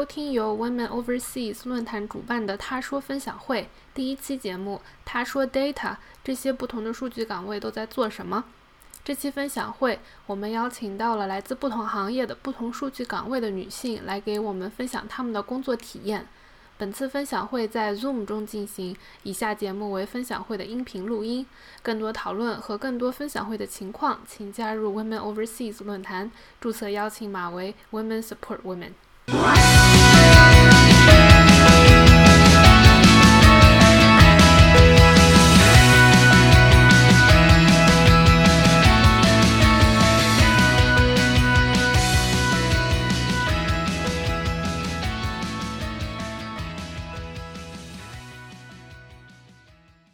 收听由 Women Overseas 论坛主办的“他说”分享会第一期节目。他说：“Data 这些不同的数据岗位都在做什么？”这期分享会，我们邀请到了来自不同行业的不同数据岗位的女性来给我们分享她们的工作体验。本次分享会在 Zoom 中进行，以下节目为分享会的音频录音。更多讨论和更多分享会的情况，请加入 Women Overseas 论坛，注册邀请码为 Women Support Women。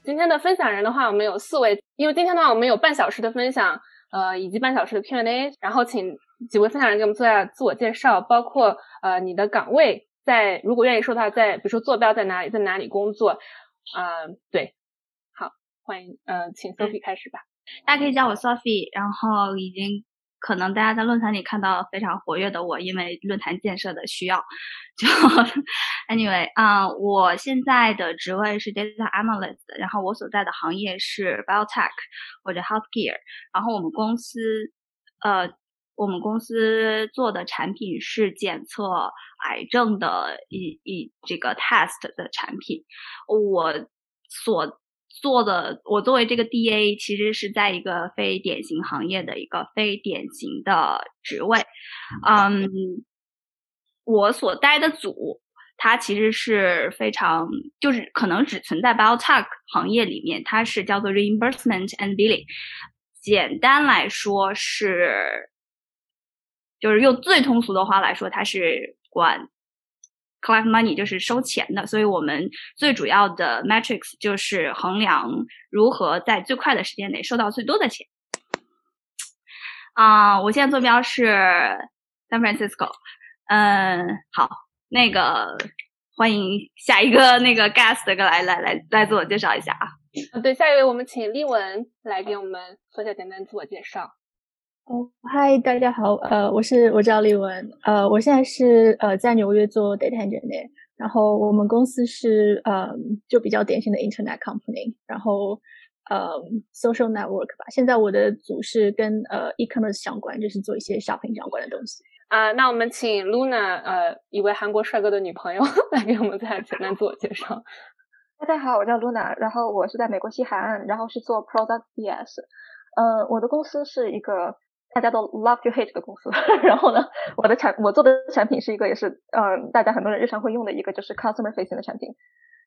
今天的分享人的话，我们有四位，因为今天的话我们有半小时的分享，呃，以及半小时的 Q&A，然后请几位分享人给我们做下自我介绍，包括呃你的岗位在，如果愿意说的话，在比如说坐标在哪里，在哪里工作，啊，对，好，欢迎，呃，请 Sophie 开始吧，大家可以叫我 Sophie，然后已经。可能大家在论坛里看到非常活跃的我，因为论坛建设的需要。就 anyway 啊，我现在的职位是 data analyst，然后我所在的行业是 biotech 或者 healthcare。然后我们公司呃，我们公司做的产品是检测癌症的一一这个 test 的产品。我所做的我作为这个 DA，其实是在一个非典型行业的一个非典型的职位，嗯，我所待的组，它其实是非常就是可能只存在 biotech 行业里面，它是叫做 reimbursement and billing，简单来说是，就是用最通俗的话来说，它是管。Collect money 就是收钱的，所以我们最主要的 metrics 就是衡量如何在最快的时间内收到最多的钱。啊，我现在坐标是 San Francisco。嗯，好，那个欢迎下一个那个 guest 来来来来自我介绍一下啊。对，下一位我们请丽文来给我们做一下简单自我介绍。哦，嗨，大家好，呃，我是我叫丽文，呃，我现在是呃在纽约做 data engineer，然后我们公司是呃就比较典型的 internet company，然后呃 social network 吧。现在我的组是跟呃 e-commerce 相关，就是做一些 shopping 相关的东西。啊，那我们请 Luna，呃，一位韩国帅哥的女朋友 来给我们再简单自我介绍。大家好，我叫 Luna，然后我是在美国西海岸，然后是做 product BS，呃，我的公司是一个。大家都 love to hate 这个公司，然后呢，我的产我做的产品是一个也是嗯，大家很多人日常会用的一个就是 customer facing 的产品。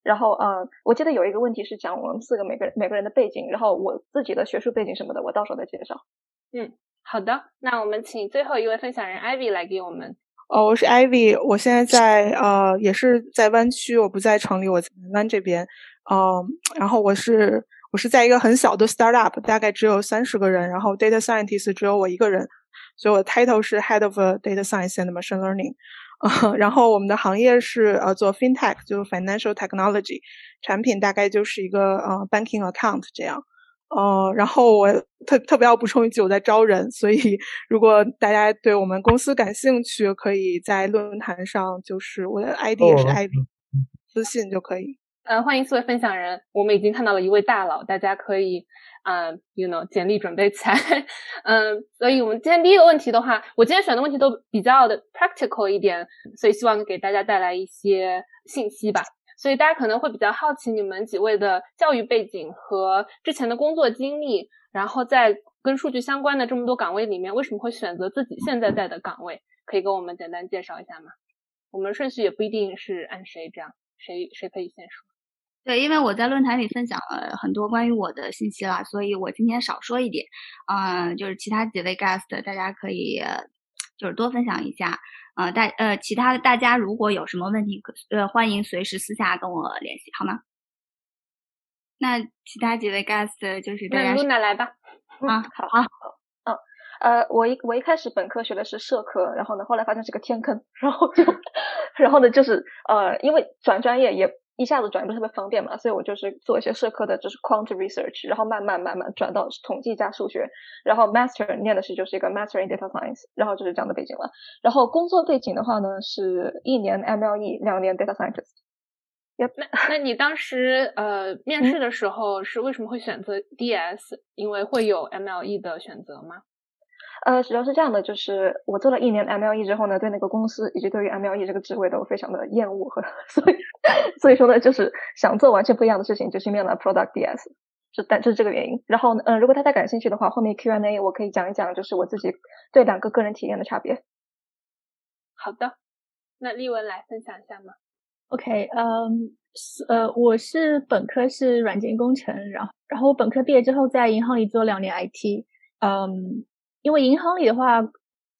然后嗯，我记得有一个问题是讲我们四个每个人每个人的背景，然后我自己的学术背景什么的，我到时候再介绍。嗯，好的，那我们请最后一位分享人 Ivy 来给我们。哦，我是 Ivy，我现在在呃也是在湾区，我不在城里，我在湾这边。嗯，然后我是。我是在一个很小的 startup，大概只有三十个人，然后 data scientist 只有我一个人，所以我的 title 是 head of data science and machine learning。呃，然后我们的行业是呃做 fintech，就是 financial technology，产品大概就是一个呃 banking account 这样。呃，然后我特特别要补充一句，我在招人，所以如果大家对我们公司感兴趣，可以在论坛上，就是我的 ID 也是 Ivy，私信就可以。呃，欢迎四位分享人。我们已经看到了一位大佬，大家可以啊，you know，简历准备起来。嗯，所以我们今天第一个问题的话，我今天选的问题都比较的 practical 一点，所以希望给大家带来一些信息吧。所以大家可能会比较好奇你们几位的教育背景和之前的工作经历，然后在跟数据相关的这么多岗位里面，为什么会选择自己现在在的岗位？可以跟我们简单介绍一下吗？我们顺序也不一定是按谁这样，谁谁可以先说。对，因为我在论坛里分享了很多关于我的信息啦，所以我今天少说一点。嗯，就是其他几位 guest，大家可以就是多分享一下。呃，大呃，其他的大家如果有什么问题，呃，欢迎随时私下跟我联系，好吗？那其他几位 guest 就是大家露娜来吧。啊，好好。嗯，呃，我一我一开始本科学的是社科，然后呢，后来发现是个天坑，然后就，然后呢，就是呃，因为转专业也。一下子转不是特别方便嘛，所以我就是做一些社科的，就是 quant research，然后慢慢慢慢转到统计加数学，然后 master 念的是就是一个 master in data science，然后就是这样的背景了。然后工作背景的话呢，是一年 MLE，两年 data scientist。那那你当时呃面试的时候是为什么会选择 DS？因为会有 MLE 的选择吗？呃，主要是这样的，就是我做了一年 MLE 之后呢，对那个公司以及对于 MLE 这个职位都非常的厌恶和，所以所以说呢，就是想做完全不一样的事情，就去面了 Product DS，是但这是这个原因。然后呢，嗯，如果大家感兴趣的话，后面 Q&A 我可以讲一讲，就是我自己对两个个人体验的差别。好的，那丽文来分享一下吗？OK，嗯，呃，我是本科是软件工程，然后然后我本科毕业之后在银行里做两年 IT，嗯。因为银行里的话，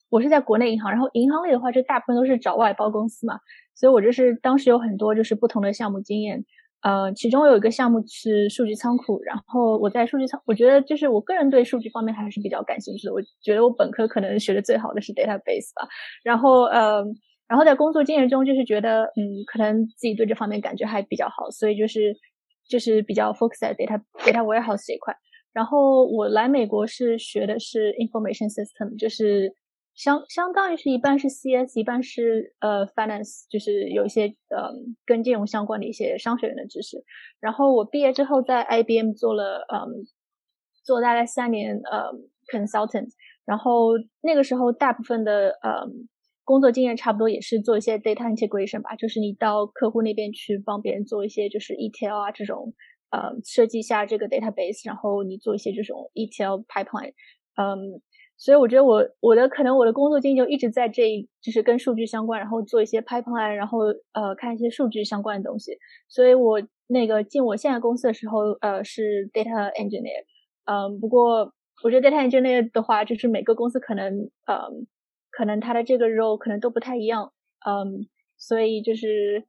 我是在国内银行，然后银行里的话，就大部分都是找外包公司嘛，所以我就是当时有很多就是不同的项目经验。呃，其中有一个项目是数据仓库，然后我在数据仓，我觉得就是我个人对数据方面还是比较感兴趣的。我觉得我本科可能学的最好的是 database 吧。然后呃，然后在工作经验中就是觉得嗯，可能自己对这方面感觉还比较好，所以就是就是比较 focus 在 data data warehouse 这一块。然后我来美国是学的是 information system，就是相相当于是一半是 CS，一半是呃 finance，就是有一些呃跟金融相关的一些商学院的知识。然后我毕业之后在 IBM 做了嗯做大概三年呃 consultant，然后那个时候大部分的呃工作经验差不多也是做一些 data integration 吧，就是你到客户那边去帮别人做一些就是 ETL 啊这种。呃，设计一下这个 database，然后你做一些这种 ETL pipeline，嗯，所以我觉得我我的可能我的工作经历就一直在这，就是跟数据相关，然后做一些 pipeline，然后呃看一些数据相关的东西。所以我那个进我现在公司的时候，呃是 data engineer，嗯，不过我觉得 data engineer 的话，就是每个公司可能呃可能他的这个 role 可能都不太一样，嗯，所以就是。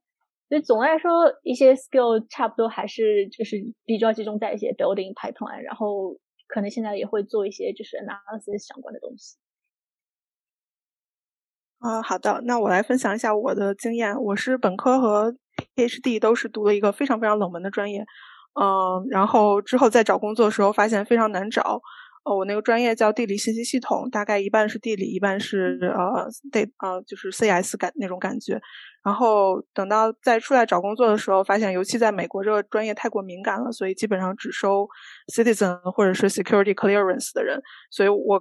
所以总的来说，一些 skill 差不多还是就是比较集中在一些 building pipeline，然后可能现在也会做一些就是 analysis 相关的东西。啊，好的，那我来分享一下我的经验。我是本科和 PhD 都是读了一个非常非常冷门的专业，嗯，然后之后在找工作的时候发现非常难找。哦，我那个专业叫地理信息系统，大概一半是地理，一半是呃对呃就是 CS 感那种感觉。然后等到再出来找工作的时候，发现尤其在美国这个专业太过敏感了，所以基本上只收 citizen 或者是 security clearance 的人，所以我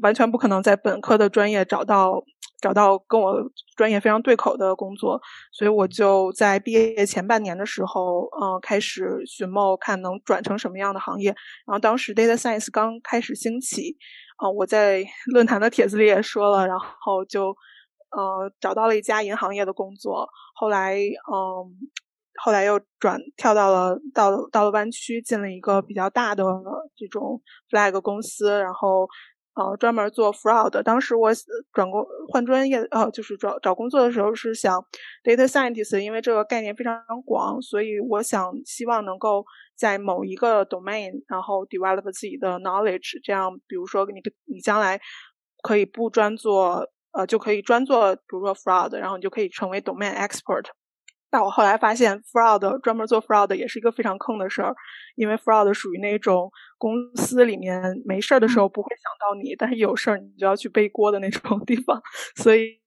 完全不可能在本科的专业找到找到跟我专业非常对口的工作，所以我就在毕业前半年的时候，嗯，开始寻谋看能转成什么样的行业。然后当时 data science 刚开始兴起，啊，我在论坛的帖子里也说了，然后就。呃，找到了一家银行业的工作，后来，嗯，后来又转跳到了到到了湾区，进了一个比较大的这种 flag 公司，然后，呃，专门做 fraud。当时我转工换专业，呃，就是找找工作的时候是想 data scientist，因为这个概念非常广，所以我想希望能够在某一个 domain，然后 develop 自己的 knowledge，这样，比如说你你将来可以不专做。呃，就可以专做，比如说 fraud，然后你就可以成为 domain expert。但我后来发现，fraud 专门做 fraud 也是一个非常坑的事儿，因为 fraud 属于那种公司里面没事儿的时候不会想到你，但是有事儿你就要去背锅的那种地方。所以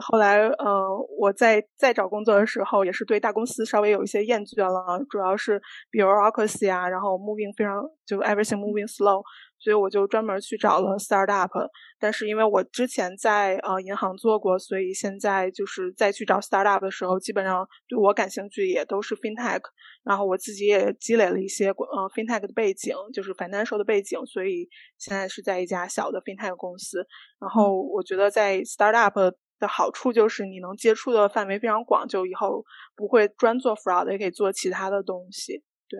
后来，呃，我在在找工作的时候，也是对大公司稍微有一些厌倦了，主要是 bureaucracy 啊，然后 moving 非常就 everything moving slow。所以我就专门去找了 startup，但是因为我之前在呃银行做过，所以现在就是再去找 startup 的时候，基本上对我感兴趣也都是 fintech，然后我自己也积累了一些呃 fintech 的背景，就是 financial 的背景，所以现在是在一家小的 fintech 公司。然后我觉得在 startup 的好处就是你能接触的范围非常广，就以后不会专做 fraud，也可以做其他的东西。对。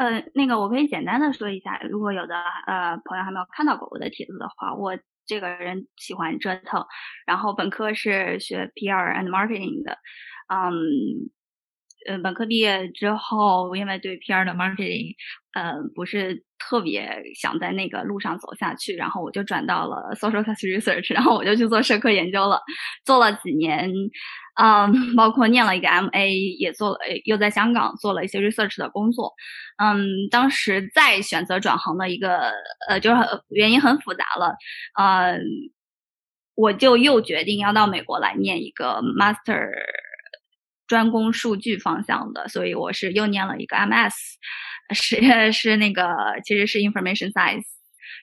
呃，那个我可以简单的说一下，如果有的呃朋友还没有看到过我的帖子的话，我这个人喜欢折腾，然后本科是学 PR and marketing 的，嗯，呃，本科毕业之后，因为对 PR 的 marketing，呃，不是特别想在那个路上走下去，然后我就转到了 social sex research，然后我就去做社科研究了，做了几年。嗯，包括念了一个 MA，也做了，又在香港做了一些 research 的工作。嗯，当时在选择转行的一个，呃，就是原因很复杂了，呃，我就又决定要到美国来念一个 master，专攻数据方向的，所以我是又念了一个 MS，是是那个其实是 information science，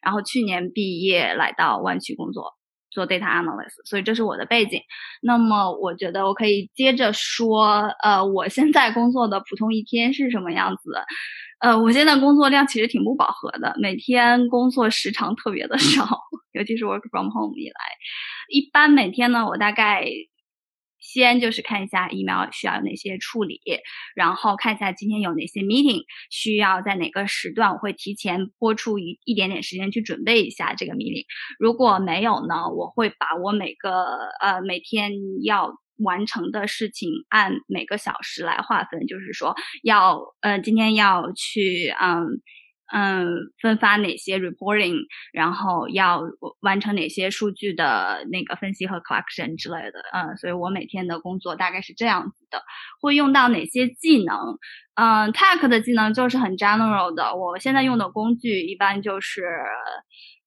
然后去年毕业来到湾区工作。做 data analyst，所以这是我的背景。那么我觉得我可以接着说，呃，我现在工作的普通一天是什么样子？呃，我现在工作量其实挺不饱和的，每天工作时长特别的少，尤其是 work from home 以来，一般每天呢，我大概。先就是看一下 email 需要有哪些处理，然后看一下今天有哪些 meeting 需要在哪个时段，我会提前播出一一点点时间去准备一下这个 meeting。如果没有呢，我会把我每个呃每天要完成的事情按每个小时来划分，就是说要呃今天要去嗯。嗯，分发哪些 reporting，然后要完成哪些数据的那个分析和 collection 之类的。嗯，所以我每天的工作大概是这样子的。会用到哪些技能？嗯，tech 的技能就是很 general 的。我现在用的工具一般就是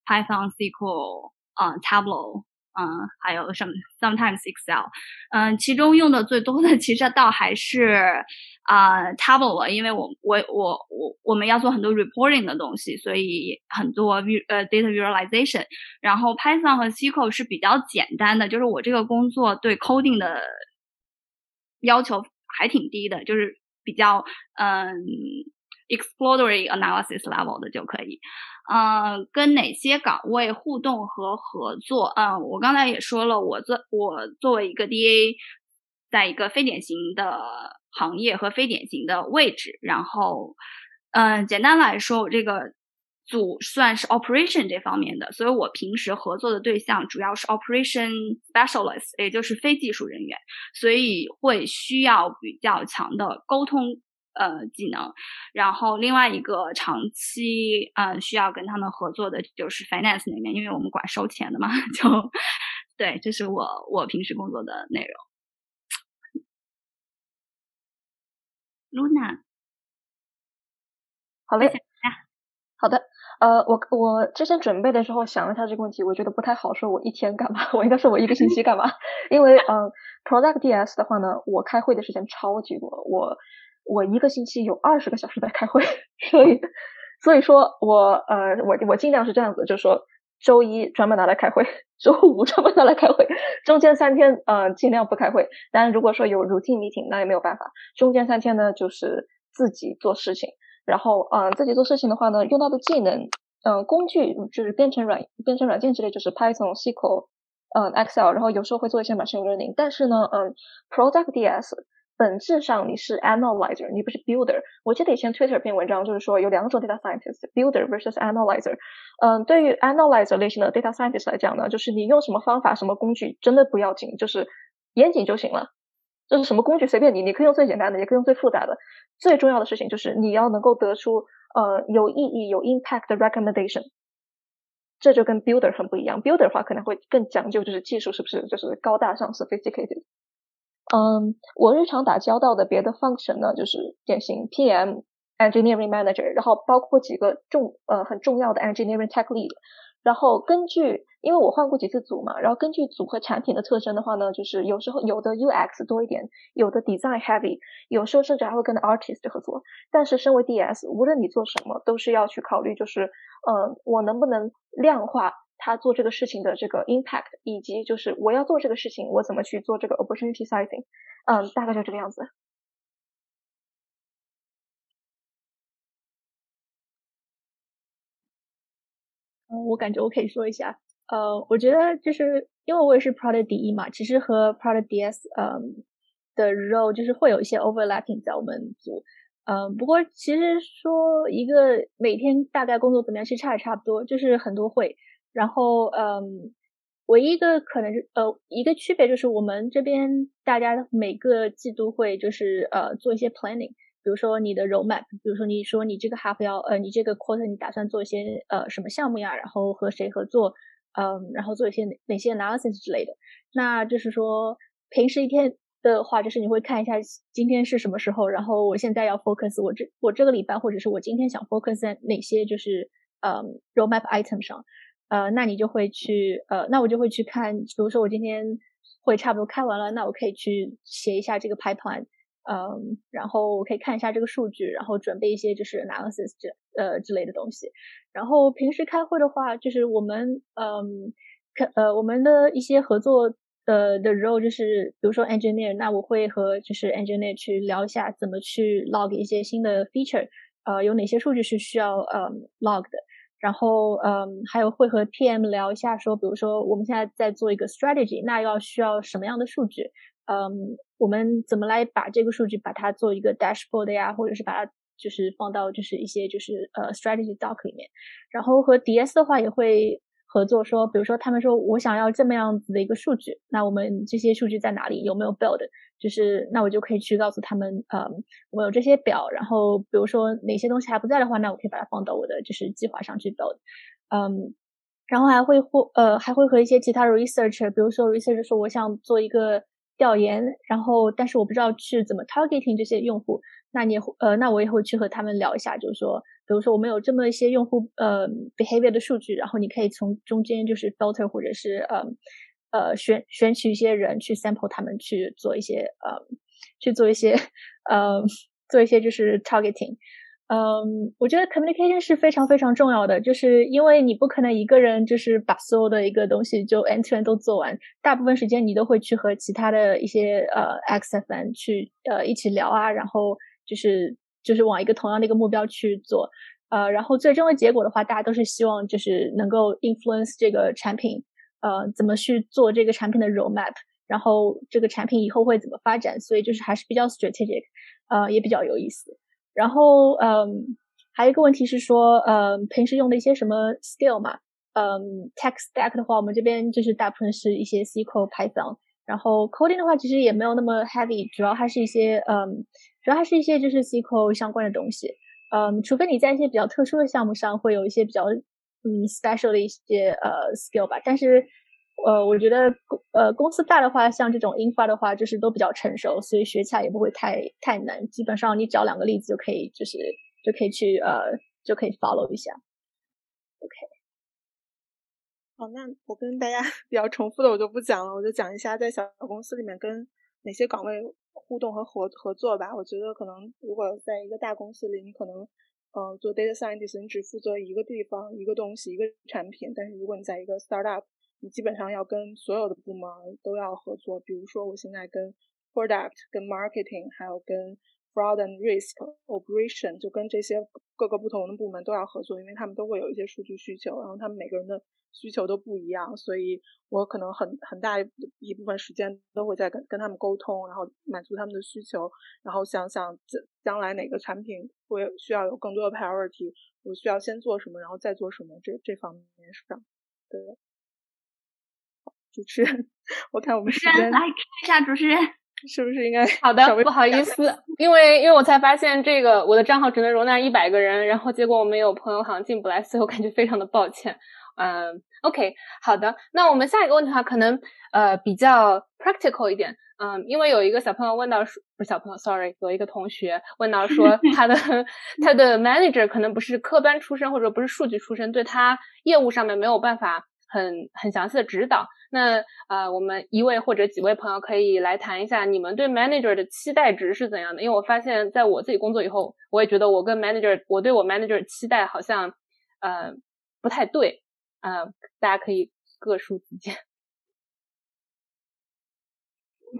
Python、SQL、嗯，Tableau。嗯，还有什么？Sometimes Excel，嗯，其中用的最多的 其实倒还是啊 Tableau，因为我我我我我们要做很多 reporting 的东西，所以很多 vi 呃 data visualization。然后 Python 和 SQL 是比较简单的，就是我这个工作对 coding 的要求还挺低的，就是比较嗯 exploratory analysis level 的就可以。嗯，跟哪些岗位互动和合作？嗯，我刚才也说了，我作我作为一个 DA，在一个非典型的行业和非典型的位置。然后，嗯，简单来说，我这个组算是 operation 这方面的，所以我平时合作的对象主要是 operation specialist，也就是非技术人员，所以会需要比较强的沟通。呃，技能，然后另外一个长期呃需要跟他们合作的就是 finance 那边，因为我们管收钱的嘛，就对，这是我我平时工作的内容。Luna，好嘞，好的，呃，我我之前准备的时候想了一下这个问题，我觉得不太好说，我一天干嘛？我应该说我一个星期干嘛？因为嗯，product DS 的话呢，我开会的时间超级多，我。我一个星期有二十个小时在开会，所以，所以说我呃，我我尽量是这样子，就是说周一专门拿来开会，周五专门拿来开会，中间三天呃尽量不开会。当然，如果说有 routine meeting，那也没有办法。中间三天呢，就是自己做事情。然后呃，自己做事情的话呢，用到的技能，嗯，工具就是编程软编程软件之类，就是 Python、SQL、嗯 Excel，然后有时候会做一些 machine learning。但是呢，嗯，Product DS。本质上你是 analyzer，你不是 builder。我记得以前 Twitter 篇文章就是说有两种 data scientist，builder versus analyzer。嗯，对于 analyzer 类型的 data scientist 来讲呢，就是你用什么方法、什么工具真的不要紧，就是严谨就行了。就是什么工具随便你，你可以用最简单的，也可以用最复杂的。最重要的事情就是你要能够得出呃有意义、有 impact 的 recommendation。这就跟 builder 很不一样。builder 的话可能会更讲究，就是技术是不是就是高大上、sophisticated。嗯，我日常打交道的别的 function 呢，就是典型 PM、engineering manager，然后包括几个重呃很重要的 engineering tech lead。然后根据，因为我换过几次组嘛，然后根据组和产品的特征的话呢，就是有时候有的 UX 多一点，有的 design heavy，有时候甚至还会跟 artist 合作。但是身为 DS，无论你做什么，都是要去考虑，就是呃，我能不能量化。他做这个事情的这个 impact，以及就是我要做这个事情，我怎么去做这个 opportunity sizing，嗯，大概就这个样子。嗯，我感觉我可以说一下，呃，我觉得就是因为我也是 product 第一嘛，其实和 product DS，嗯，的 role 就是会有一些 overlapping 在我们组，嗯，不过其实说一个每天大概工作怎么样，其实差也差不多，就是很多会。然后，嗯，唯一一个可能是，呃，一个区别就是我们这边大家每个季度会就是呃做一些 planning，比如说你的 roadmap，比如说你说你这个 half 要，呃，你这个 quarter 你打算做一些呃什么项目呀，然后和谁合作，嗯，然后做一些哪些 analysis 之类的。那就是说平时一天的话，就是你会看一下今天是什么时候，然后我现在要 focus 我这我这个礼拜或者是我今天想 focus 在哪些就是嗯 roadmap item 上，呃，那你就会去呃，那我就会去看，比如说我今天会差不多开完了，那我可以去写一下这个 pipeline。嗯，然后我可以看一下这个数据，然后准备一些就是 analysis 这呃之类的东西。然后平时开会的话，就是我们嗯，可呃我们的一些合作的的 role 就是，比如说 engineer，那我会和就是 engineer 去聊一下怎么去 log 一些新的 feature，呃有哪些数据是需要嗯 log 的。然后嗯还有会和 PM 聊一下，说比如说我们现在在做一个 strategy，那要需要什么样的数据？嗯，我们怎么来把这个数据把它做一个 dashboard 呀，或者是把它就是放到就是一些就是呃 strategy doc 里面，然后和 DS 的话也会合作，说比如说他们说我想要这么样子的一个数据，那我们这些数据在哪里，有没有 build，就是那我就可以去告诉他们，嗯，我有这些表，然后比如说哪些东西还不在的话，那我可以把它放到我的就是计划上去 build，嗯，然后还会或呃还会和一些其他 researcher，比如说 researcher 说我想做一个。调研，然后但是我不知道去怎么 targeting 这些用户，那你呃，那我也会去和他们聊一下，就是说，比如说我们有这么一些用户呃 behavior 的数据，然后你可以从中间就是 filter 或者是呃呃选选取一些人去 sample 他们去做一些呃去做一些呃做一些就是 targeting。嗯，我觉得 communication 是非常非常重要的，就是因为你不可能一个人就是把所有的一个东西就 end to end 都做完，大部分时间你都会去和其他的一些呃 XFN 去呃一起聊啊，然后就是就是往一个同样的一个目标去做，呃，然后最终的结果的话，大家都是希望就是能够 influence 这个产品，呃，怎么去做这个产品的 roadmap，然后这个产品以后会怎么发展，所以就是还是比较 strategic，呃，也比较有意思。然后，嗯，还有一个问题是说，嗯，平时用的一些什么 skill 嘛，嗯，tech stack 的话，我们这边就是大部分是一些 SQL、Python。然后 coding 的话，其实也没有那么 heavy，主要还是一些，嗯，主要还是一些就是 SQL 相关的东西。嗯，除非你在一些比较特殊的项目上会有一些比较，嗯，special 的一些呃 skill 吧。但是，呃，我觉得呃公司大的话，像这种 infra 的话，就是都比较成熟，所以学起来也不会太太难。基本上你找两个例子就可以，就是就可以去呃就可以 follow 一下。OK。好，那我跟大家 比较重复的我就不讲了，我就讲一下在小公司里面跟哪些岗位互动和合合作吧。我觉得可能如果在一个大公司里，你可能呃做 data scientist，你只负责一个地方、一个东西、一个产品。但是如果你在一个 startup，你基本上要跟所有的部门都要合作，比如说我现在跟 product、跟 marketing，还有跟 fraud and risk operation，就跟这些各个不同的部门都要合作，因为他们都会有一些数据需求，然后他们每个人的需求都不一样，所以我可能很很大一部分时间都会在跟跟他们沟通，然后满足他们的需求，然后想想将将来哪个产品会需要有更多的 priority，我需要先做什么，然后再做什么，这这方面上，对。主持人，我看我们时间来看一下主持人 是不是应该好的？不好意思，因为因为我才发现这个我的账号只能容纳一百个人，然后结果我们有朋友好像进不来，所以我感觉非常的抱歉。嗯，OK，好的，那我们下一个问题的话，可能呃比较 practical 一点。嗯，因为有一个小朋友问到说，不是小朋友，sorry，有一个同学问到说，他的他的 manager 可能不是科班出身或者不是数据出身，对他业务上面没有办法很很详细的指导。那呃，我们一位或者几位朋友可以来谈一下，你们对 manager 的期待值是怎样的？因为我发现，在我自己工作以后，我也觉得我跟 manager，我对我 manager 期待好像呃不太对，呃，大家可以各抒己见。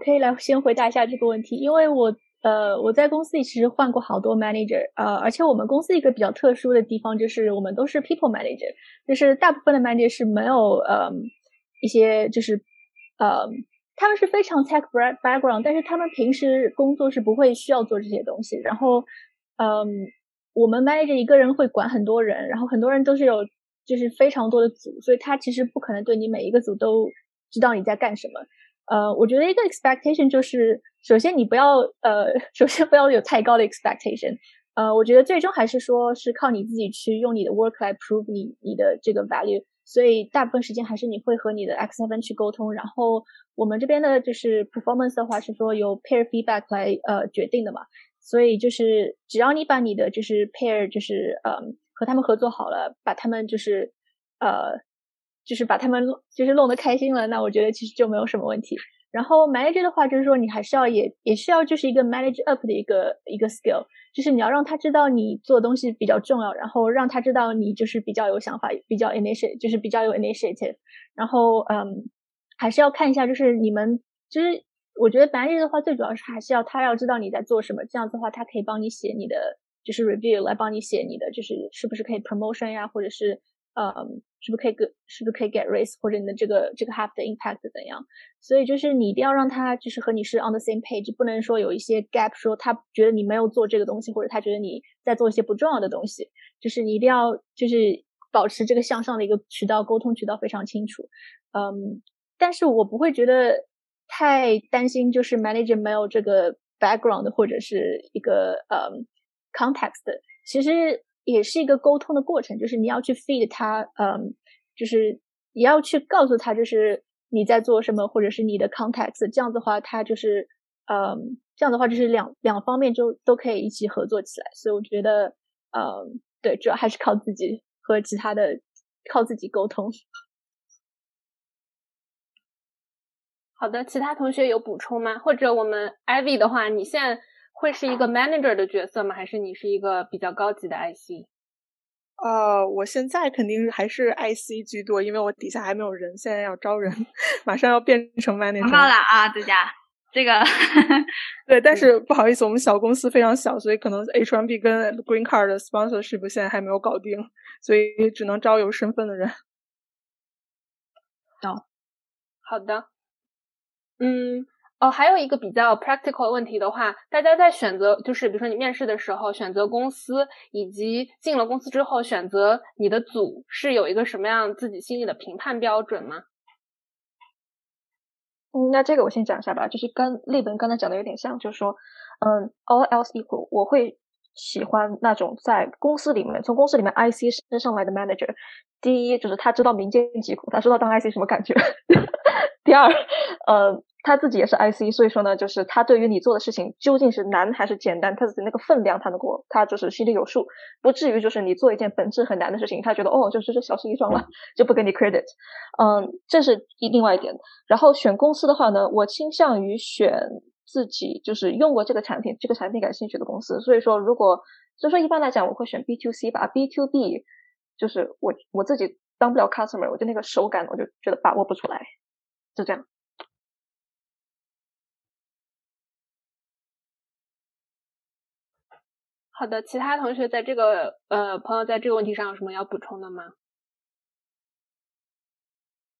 可以来先回答一下这个问题，因为我呃我在公司里其实换过好多 manager，呃，而且我们公司一个比较特殊的地方就是我们都是 people manager，就是大部分的 manager 是没有呃。一些就是，呃，他们是非常 tech background，但是他们平时工作是不会需要做这些东西。然后，嗯，我们 manager 一个人会管很多人，然后很多人都是有就是非常多的组，所以他其实不可能对你每一个组都知道你在干什么。呃，我觉得一个 expectation 就是，首先你不要呃，首先不要有太高的 expectation。呃，我觉得最终还是说是靠你自己去用你的 work 来 prove 你你的这个 value。所以大部分时间还是你会和你的 X seven 去沟通。然后我们这边的就是 performance 的话是说由 pair feedback 来呃决定的嘛，所以就是只要你把你的就是 pair 就是呃和他们合作好了，把他们就是呃就是把他们就是弄得开心了，那我觉得其实就没有什么问题。然后 manager 的话，就是说你还是要也也需要就是一个 manage up 的一个一个 skill，就是你要让他知道你做东西比较重要，然后让他知道你就是比较有想法，比较 initiate，就是比较有 initiative。然后嗯，还是要看一下，就是你们就是我觉得 manage 的话，最主要是还是要他要知道你在做什么，这样子的话，他可以帮你写你的就是 review，来帮你写你的就是是不是可以 promotion 呀，或者是。嗯，是不是可以给是不是可以 get raise 或者你的这个这个 have 的 impact 怎样？所以就是你一定要让他就是和你是 on the same page，不能说有一些 gap，说他觉得你没有做这个东西，或者他觉得你在做一些不重要的东西。就是你一定要就是保持这个向上的一个渠道沟通渠道非常清楚。嗯，但是我不会觉得太担心，就是 manager 没有这个 background 或者是一个嗯 context，其实。也是一个沟通的过程，就是你要去 feed 他，嗯，就是也要去告诉他，就是你在做什么，或者是你的 context，这样子的话，他就是，嗯，这样的话就是两两方面就都可以一起合作起来。所以我觉得，嗯，对，主要还是靠自己和其他的靠自己沟通。好的，其他同学有补充吗？或者我们 Ivy 的话，你现在。会是一个 manager 的角色吗？还是你是一个比较高级的 IC？呃，我现在肯定还是 IC 居多，因为我底下还没有人，现在要招人，马上要变成 manager。好了啊，大家，这个对，但是不好意思，我们小公司非常小，所以可能 H1B 跟 Green Card 的 sponsorship 现在还没有搞定，所以只能招有身份的人。招，好的，嗯。哦，还有一个比较 practical 的问题的话，大家在选择，就是比如说你面试的时候选择公司，以及进了公司之后选择你的组，是有一个什么样自己心里的评判标准吗？嗯，那这个我先讲一下吧，就是跟立文刚才讲的有点像，就是说，嗯，all else equal，我会喜欢那种在公司里面，从公司里面 IC 升上来的 manager。第一，就是他知道民间疾苦，他知道当 IC 什么感觉。第二，呃。他自己也是 IC，所以说呢，就是他对于你做的事情究竟是难还是简单，他的那个分量他能够，他就是心里有数，不至于就是你做一件本质很难的事情，他觉得哦，就是这小事一桩了，就不给你 credit。嗯，这是一另外一点。然后选公司的话呢，我倾向于选自己就是用过这个产品，这个产品感兴趣的公司。所以说，如果所以说一般来讲，我会选 B to C 吧。B to B 就是我我自己当不了 customer，我就那个手感我就觉得把握不出来，就这样。好的，其他同学在这个呃朋友在这个问题上有什么要补充的吗？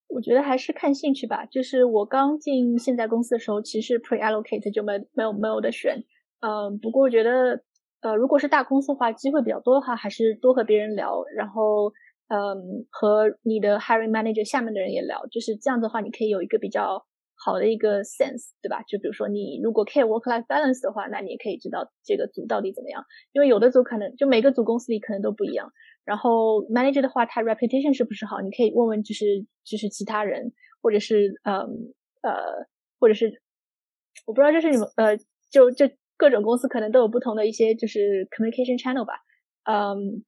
我觉得还是看兴趣吧。就是我刚进现在公司的时候，其实 pre allocate 就没没有没有的选。嗯，不过我觉得呃，如果是大公司的话，机会比较多的话，还是多和别人聊，然后嗯，和你的 hiring manager 下面的人也聊，就是这样子的话，你可以有一个比较。好的一个 sense，对吧？就比如说你如果 care work life balance 的话，那你也可以知道这个组到底怎么样。因为有的组可能就每个组公司里可能都不一样。然后 manager 的话，他 reputation 是不是好？你可以问问，就是就是其他人，或者是嗯呃，或者是我不知道，就是你们呃，就就各种公司可能都有不同的一些就是 communication channel 吧。嗯，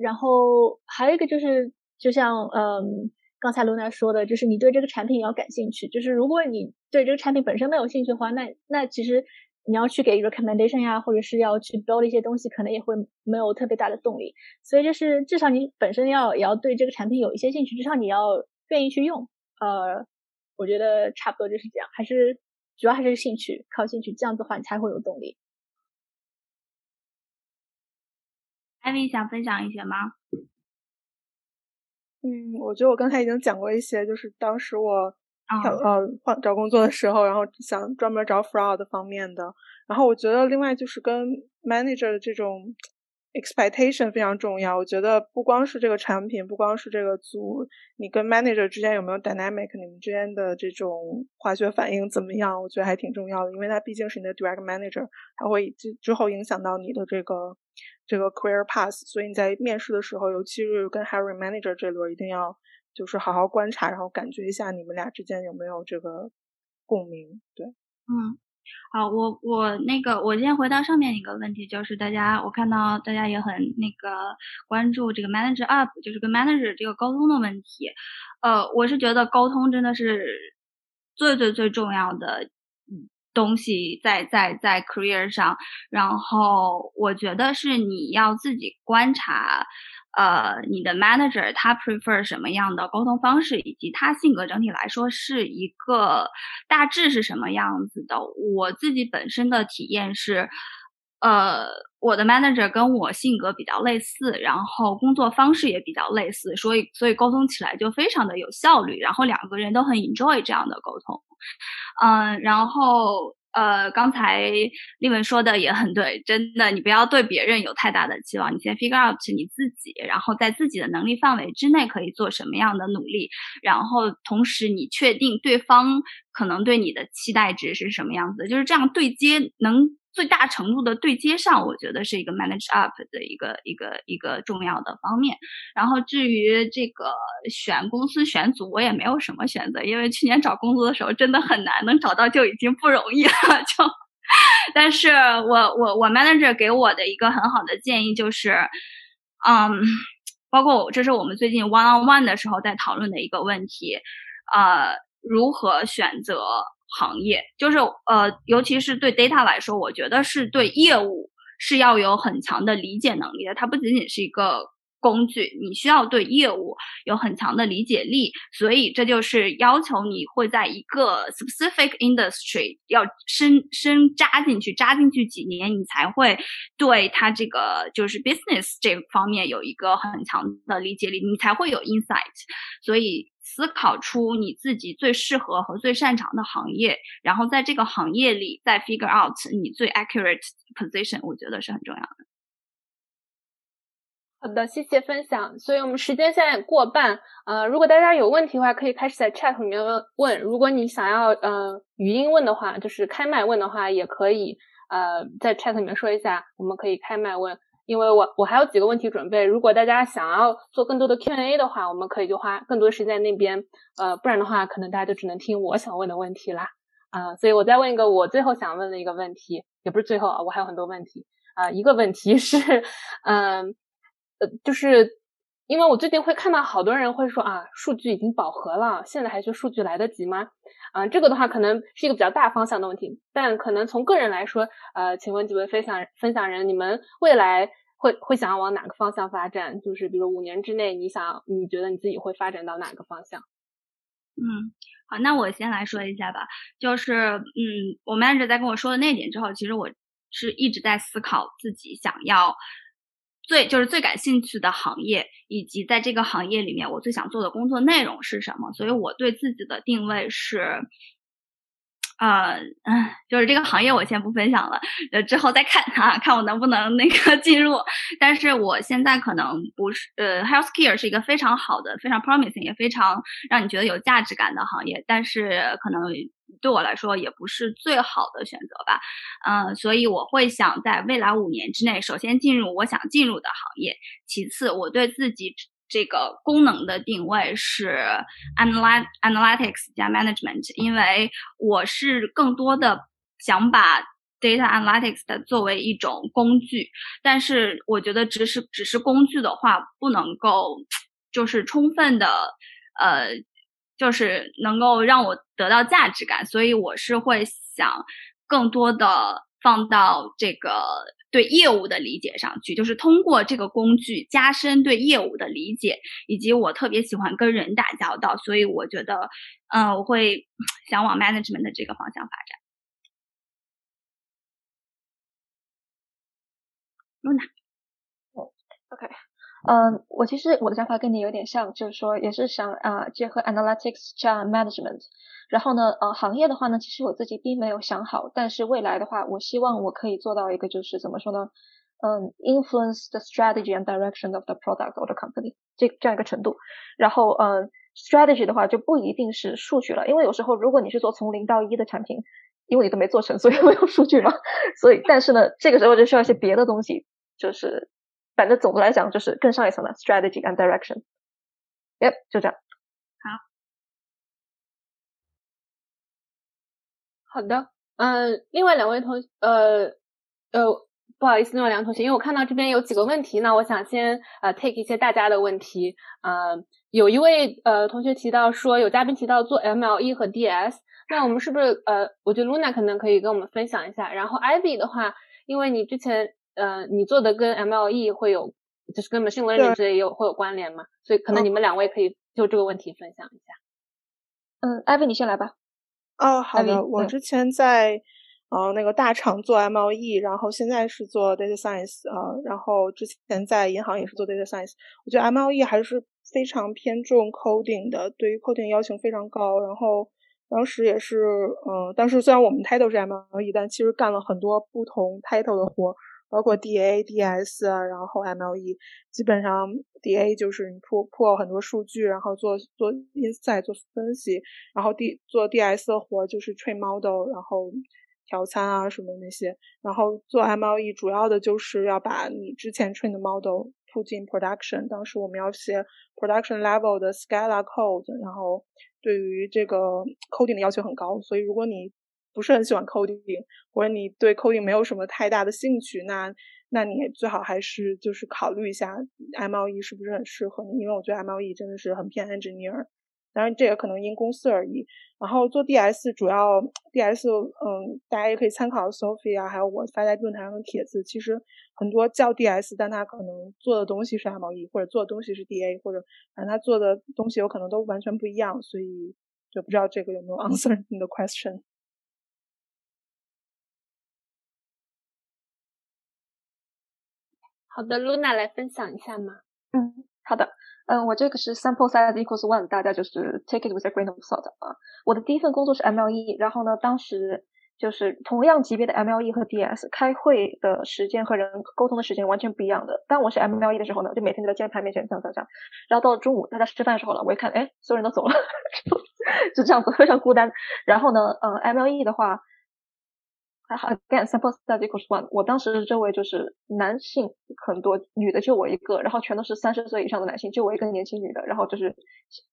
然后还有一个就是，就像嗯。刚才露娜说的，就是你对这个产品要感兴趣。就是如果你对这个产品本身没有兴趣的话，那那其实你要去给 recommendation 呀，或者是要去 build 一些东西，可能也会没有特别大的动力。所以就是至少你本身要也要对这个产品有一些兴趣，至少你要愿意去用。呃，我觉得差不多就是这样，还是主要还是兴趣，靠兴趣，这样子的话你才会有动力。艾米想分享一些吗？嗯，我觉得我刚才已经讲过一些，就是当时我找呃换找工作的时候，然后想专门找 fraud 方面的。然后我觉得另外就是跟 manager 的这种 expectation 非常重要。我觉得不光是这个产品，不光是这个组，你跟 manager 之间有没有 dynamic，你们之间的这种化学反应怎么样？我觉得还挺重要的，因为他毕竟是你的 direct manager，他会之之后影响到你的这个这个 career path。所以你在面试的时候，尤其是跟 hiring manager 这轮，一定要就是好好观察，然后感觉一下你们俩之间有没有这个共鸣。对，嗯。好，我我那个，我先回答上面一个问题，就是大家，我看到大家也很那个关注这个 manager up，就是跟 manager 这个沟通的问题。呃，我是觉得沟通真的是最最最重要的东西，在在在 career 上。然后我觉得是你要自己观察。呃，你的 manager 他 prefer 什么样的沟通方式，以及他性格整体来说是一个大致是什么样子的？我自己本身的体验是，呃，我的 manager 跟我性格比较类似，然后工作方式也比较类似，所以所以沟通起来就非常的有效率，然后两个人都很 enjoy 这样的沟通，嗯，然后。呃，刚才丽文说的也很对，真的，你不要对别人有太大的期望，你先 figure out 你自己，然后在自己的能力范围之内可以做什么样的努力，然后同时你确定对方可能对你的期待值是什么样子，就是这样对接能。最大程度的对接上，我觉得是一个 manage up 的一个一个一个重要的方面。然后至于这个选公司选组，我也没有什么选择，因为去年找工作的时候真的很难，能找到就已经不容易了。就，但是我我我 manager 给我的一个很好的建议就是，嗯，包括我这是我们最近 one on one 的时候在讨论的一个问题，呃，如何选择。行业就是呃，尤其是对 data 来说，我觉得是对业务是要有很强的理解能力的。它不仅仅是一个工具，你需要对业务有很强的理解力。所以这就是要求你会在一个 specific industry 要深深扎进去，扎进去几年，你才会对它这个就是 business 这方面有一个很强的理解力，你才会有 insight。所以。思考出你自己最适合和最擅长的行业，然后在这个行业里再 figure out 你最 accurate position，我觉得是很重要的。好的，谢谢分享。所以我们时间现在过半，呃，如果大家有问题的话，可以开始在 chat 里面问。如果你想要呃语音问的话，就是开麦问的话，也可以呃在 chat 里面说一下，我们可以开麦问。因为我我还有几个问题准备，如果大家想要做更多的 Q&A 的话，我们可以就花更多时间那边，呃，不然的话，可能大家就只能听我想问的问题啦，啊，所以我再问一个我最后想问的一个问题，也不是最后啊，我还有很多问题啊，一个问题是，嗯，呃就是因为我最近会看到好多人会说啊，数据已经饱和了，现在还学数据来得及吗？啊，这个的话可能是一个比较大方向的问题，但可能从个人来说，呃，请问几位分享分享人，你们未来。会会想要往哪个方向发展？就是比如五年之内，你想你觉得你自己会发展到哪个方向？嗯，好，那我先来说一下吧。就是嗯，我 manager 在跟我说的那点之后，其实我是一直在思考自己想要最就是最感兴趣的行业，以及在这个行业里面我最想做的工作内容是什么。所以我对自己的定位是。呃，嗯，就是这个行业我先不分享了，呃，之后再看啊，看我能不能那个 进入。但是我现在可能不是，呃，healthcare 是一个非常好的、非常 promising 也非常让你觉得有价值感的行业，但是可能对我来说也不是最好的选择吧。嗯，所以我会想在未来五年之内，首先进入我想进入的行业，其次我对自己。这个功能的定位是 analytics 加 management，因为我是更多的想把 data analytics 的作为一种工具，但是我觉得只是只是工具的话，不能够就是充分的呃，就是能够让我得到价值感，所以我是会想更多的放到这个。对业务的理解上去，就是通过这个工具加深对业务的理解，以及我特别喜欢跟人打交道，所以我觉得，嗯，我会想往 management 的这个方向发展。Luna，哦，OK，嗯，我其实我的想法跟你有点像，就是说也是想啊结合 analytics 加 management。然后呢，呃，行业的话呢，其实我自己并没有想好，但是未来的话，我希望我可以做到一个，就是怎么说呢，嗯，influence the strategy and direction of the product or the company 这这样一个程度。然后嗯，strategy 的话就不一定是数据了，因为有时候如果你是做从零到一的产品，因为你都没做成，所以没有数据嘛。所以但是呢，这个时候就需要一些别的东西，就是反正总的来讲就是更上一层的 strategy and direction。耶就这样。好好的，嗯，另外两位同呃呃。不好意思，另外两位同学，因为我看到这边有几个问题，那我想先呃 take 一些大家的问题。呃，有一位呃同学提到说，有嘉宾提到做 MLE 和 DS，那我们是不是呃，我觉得 Luna 可能可以跟我们分享一下。然后 Ivy 的话，因为你之前呃你做的跟 MLE 会有，就是跟 machine learning 之类有会有关联嘛，所以可能你们两位可以就这个问题分享一下。嗯，Ivy 你先来吧。哦，好的，我之前在。呃，那个大厂做 MLE，然后现在是做 data science 啊，然后之前在银行也是做 data science。我觉得 MLE 还是非常偏重 coding 的，对于 coding 要求非常高。然后当时也是，嗯，当时虽然我们 title 是 MLE，但其实干了很多不同 title 的活，包括 DA、DS 啊，然后 MLE。基本上 DA 就是你破破很多数据，然后做做 insight 做分析，然后 D 做 DS 的活就是 train model，然后。调参啊什么那些，然后做 MLE 主要的就是要把你之前 train 的 model 铺进 production。当时我们要写 production level 的 Scala code，然后对于这个 coding 的要求很高。所以如果你不是很喜欢 coding，或者你对 coding 没有什么太大的兴趣，那那你最好还是就是考虑一下 MLE 是不是很适合你，因为我觉得 MLE 真的是很偏 engineer。当然，这也可能因公司而异。然后做 DS 主要 DS，嗯，大家也可以参考 Sophie 啊，还有我发在论坛上的帖子。其实很多叫 DS，但他可能做的东西是 MLE，或者做的东西是 DA，或者反正他做的东西有可能都完全不一样。所以就不知道这个有没有 answer 你的 question。好的，Luna 来分享一下吗？嗯，好的。嗯，我这个是 sample size equals one，大家就是 take it with a grain of salt 啊。我的第一份工作是 MLE，然后呢，当时就是同样级别的 MLE 和 DS，开会的时间和人沟通的时间完全不一样的。当我是 MLE 的时候呢，就每天就在键盘面前这样这样这样，然后到了中午大家吃饭的时候了，我一看，哎，所有人都走了，就这样子非常孤单。然后呢，嗯，MLE 的话。还好，again sample size equals one。我当时周围就是男性很多，女的就我一个，然后全都是三十岁以上的男性，就我一个年轻女的，然后就是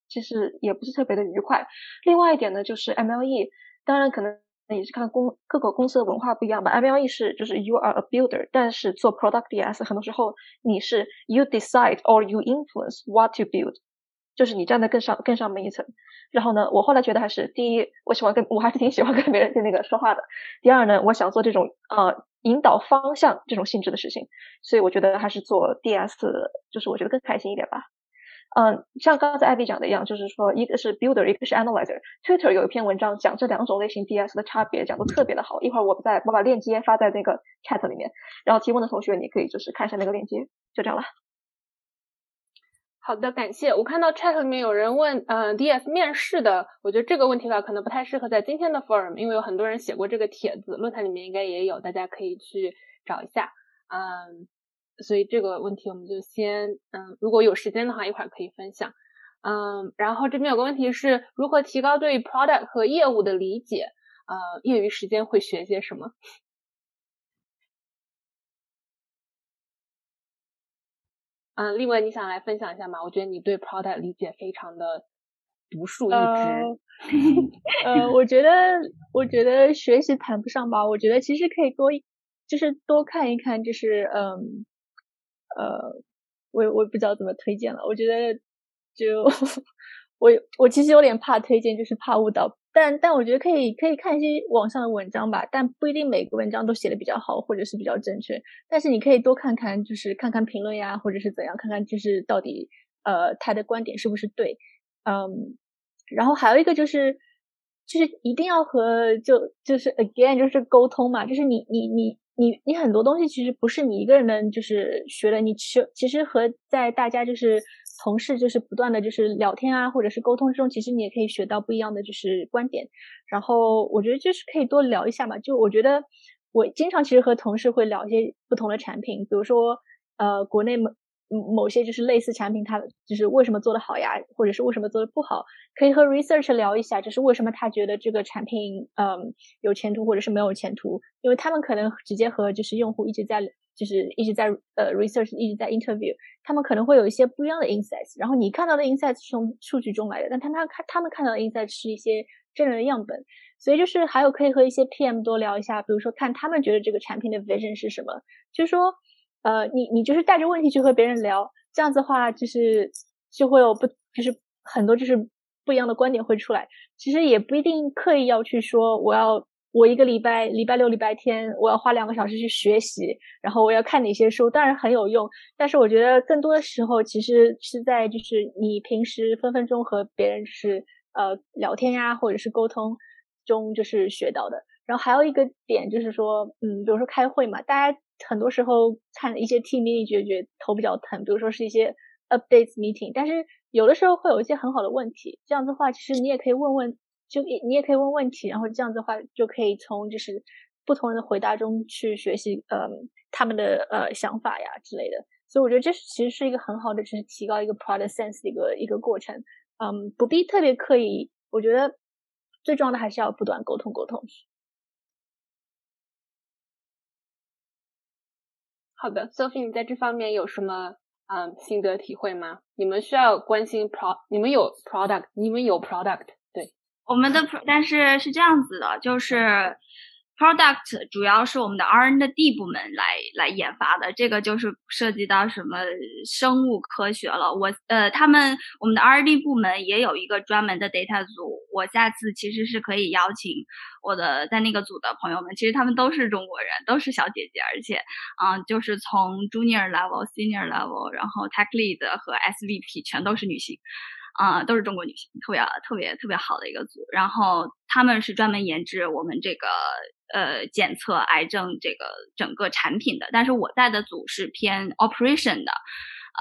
其实也不是特别的愉快。另外一点呢，就是 MLE，当然可能也是看公各个公司的文化不一样吧。MLE 是就是 you are a builder，但是做 product DS 很多时候你是 you decide or you influence what to build。就是你站在更上更上面一层，然后呢，我后来觉得还是第一，我喜欢跟我还是挺喜欢跟别人那个说话的。第二呢，我想做这种呃引导方向这种性质的事情，所以我觉得还是做 DS，就是我觉得更开心一点吧。嗯，像刚才艾比讲的一样，就是说一个是 builder，一个是 analyzer。Twitter 有一篇文章讲这两种类型 DS 的差别，讲的特别的好。一会儿我在我把链接发在那个 chat 里面，然后提问的同学你可以就是看一下那个链接，就这样了。好的，感谢。我看到 chat 里面有人问，嗯，DS 面试的，我觉得这个问题吧，可能不太适合在今天的 forum，因为有很多人写过这个帖子，论坛里面应该也有，大家可以去找一下。嗯，所以这个问题我们就先，嗯，如果有时间的话，一会儿可以分享。嗯，然后这边有个问题是如何提高对 product 和业务的理解？呃，业余时间会学些什么？嗯，另外你想来分享一下吗？我觉得你对 product 理解非常的独树一帜。呃，我觉得，我觉得学习谈不上吧。我觉得其实可以多，就是多看一看，就是嗯，呃，我我不知道怎么推荐了。我觉得就 我我其实有点怕推荐，就是怕误导。但但我觉得可以可以看一些网上的文章吧，但不一定每个文章都写的比较好或者是比较正确。但是你可以多看看，就是看看评论呀，或者是怎样，看看就是到底呃他的观点是不是对，嗯。然后还有一个就是就是一定要和就就是 again 就是沟通嘛，就是你你你你你很多东西其实不是你一个人能就是学的，你其其实和在大家就是。同事就是不断的就是聊天啊，或者是沟通之中，其实你也可以学到不一样的就是观点。然后我觉得就是可以多聊一下嘛。就我觉得，我经常其实和同事会聊一些不同的产品，比如说呃国内某某些就是类似产品，它就是为什么做的好呀，或者是为什么做的不好，可以和 research 聊一下，就是为什么他觉得这个产品嗯有前途或者是没有前途，因为他们可能直接和就是用户一直在。就是一直在呃 research，一直在 interview，他们可能会有一些不一样的 insights，然后你看到的 insights 是从数据中来的，但他们看他们看到的 insights 是一些真人的样本，所以就是还有可以和一些 PM 多聊一下，比如说看他们觉得这个产品的 vision 是什么，就是说呃你你就是带着问题去和别人聊，这样子的话就是就会有不就是很多就是不一样的观点会出来，其实也不一定刻意要去说我要。我一个礼拜，礼拜六、礼拜天，我要花两个小时去学习，然后我要看哪些书，当然很有用。但是我觉得更多的时候，其实是在就是你平时分分钟和别人就是呃聊天呀，或者是沟通中就是学到的。然后还有一个点就是说，嗯，比如说开会嘛，大家很多时候看一些 team meeting 觉觉头比较疼，比如说是一些 updates meeting，但是有的时候会有一些很好的问题，这样子的话，其实你也可以问问。就你你也可以问问题，然后这样子的话就可以从就是不同人的回答中去学习，呃，他们的呃想法呀之类的。所以我觉得这其实是一个很好的，就是提高一个 product sense 的一个一个过程。嗯，不必特别刻意。我觉得最重要的还是要不断沟通沟通。好的，Sophie，你在这方面有什么嗯心得体会吗？你们需要关心 pro，你们有 product，你们有 product。我们的，但是是这样子的，就是 product 主要是我们的 R&D 部门来来研发的，这个就是涉及到什么生物科学了。我呃，他们我们的 R&D 部门也有一个专门的 data 组，我下次其实是可以邀请我的在那个组的朋友们，其实他们都是中国人，都是小姐姐，而且嗯，就是从 junior level、senior level，然后 tech lead 和 SVP 全都是女性。啊，都是中国女性，特别特别特别好的一个组。然后他们是专门研制我们这个呃检测癌症这个整个产品的。但是我在的组是偏 operation 的，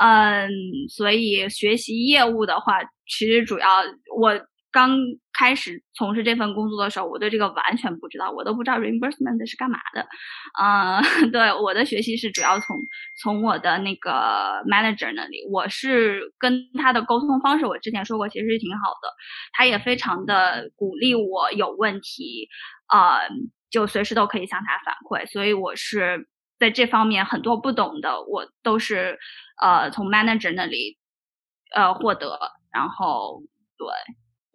嗯，所以学习业务的话，其实主要我。刚开始从事这份工作的时候，我对这个完全不知道，我都不知道 reimbursement 是干嘛的。啊，对，我的学习是主要从从我的那个 manager 那里，我是跟他的沟通方式，我之前说过，其实挺好的，他也非常的鼓励我有问题，呃，就随时都可以向他反馈，所以我是在这方面很多不懂的，我都是呃从 manager 那里呃获得，然后对。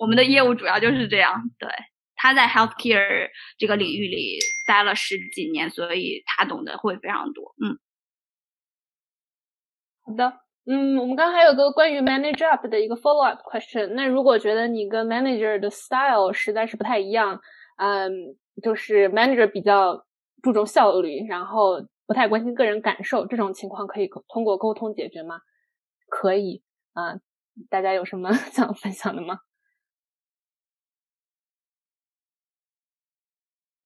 我们的业务主要就是这样，对，他在 healthcare 这个领域里待了十几年，所以他懂得会非常多。嗯，好的，嗯，我们刚还有个关于 manager up 的一个 follow up question。那如果觉得你跟 manager 的 style 实在是不太一样，嗯，就是 manager 比较注重效率，然后不太关心个人感受，这种情况可以通过沟通解决吗？可以啊，大家有什么 想分享的吗？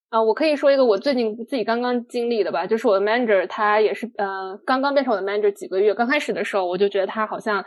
啊，我可以说一个我最近自己刚刚经历的吧，就是我的 manager，他也是呃刚刚变成我的 manager 几个月。刚开始的时候，我就觉得他好像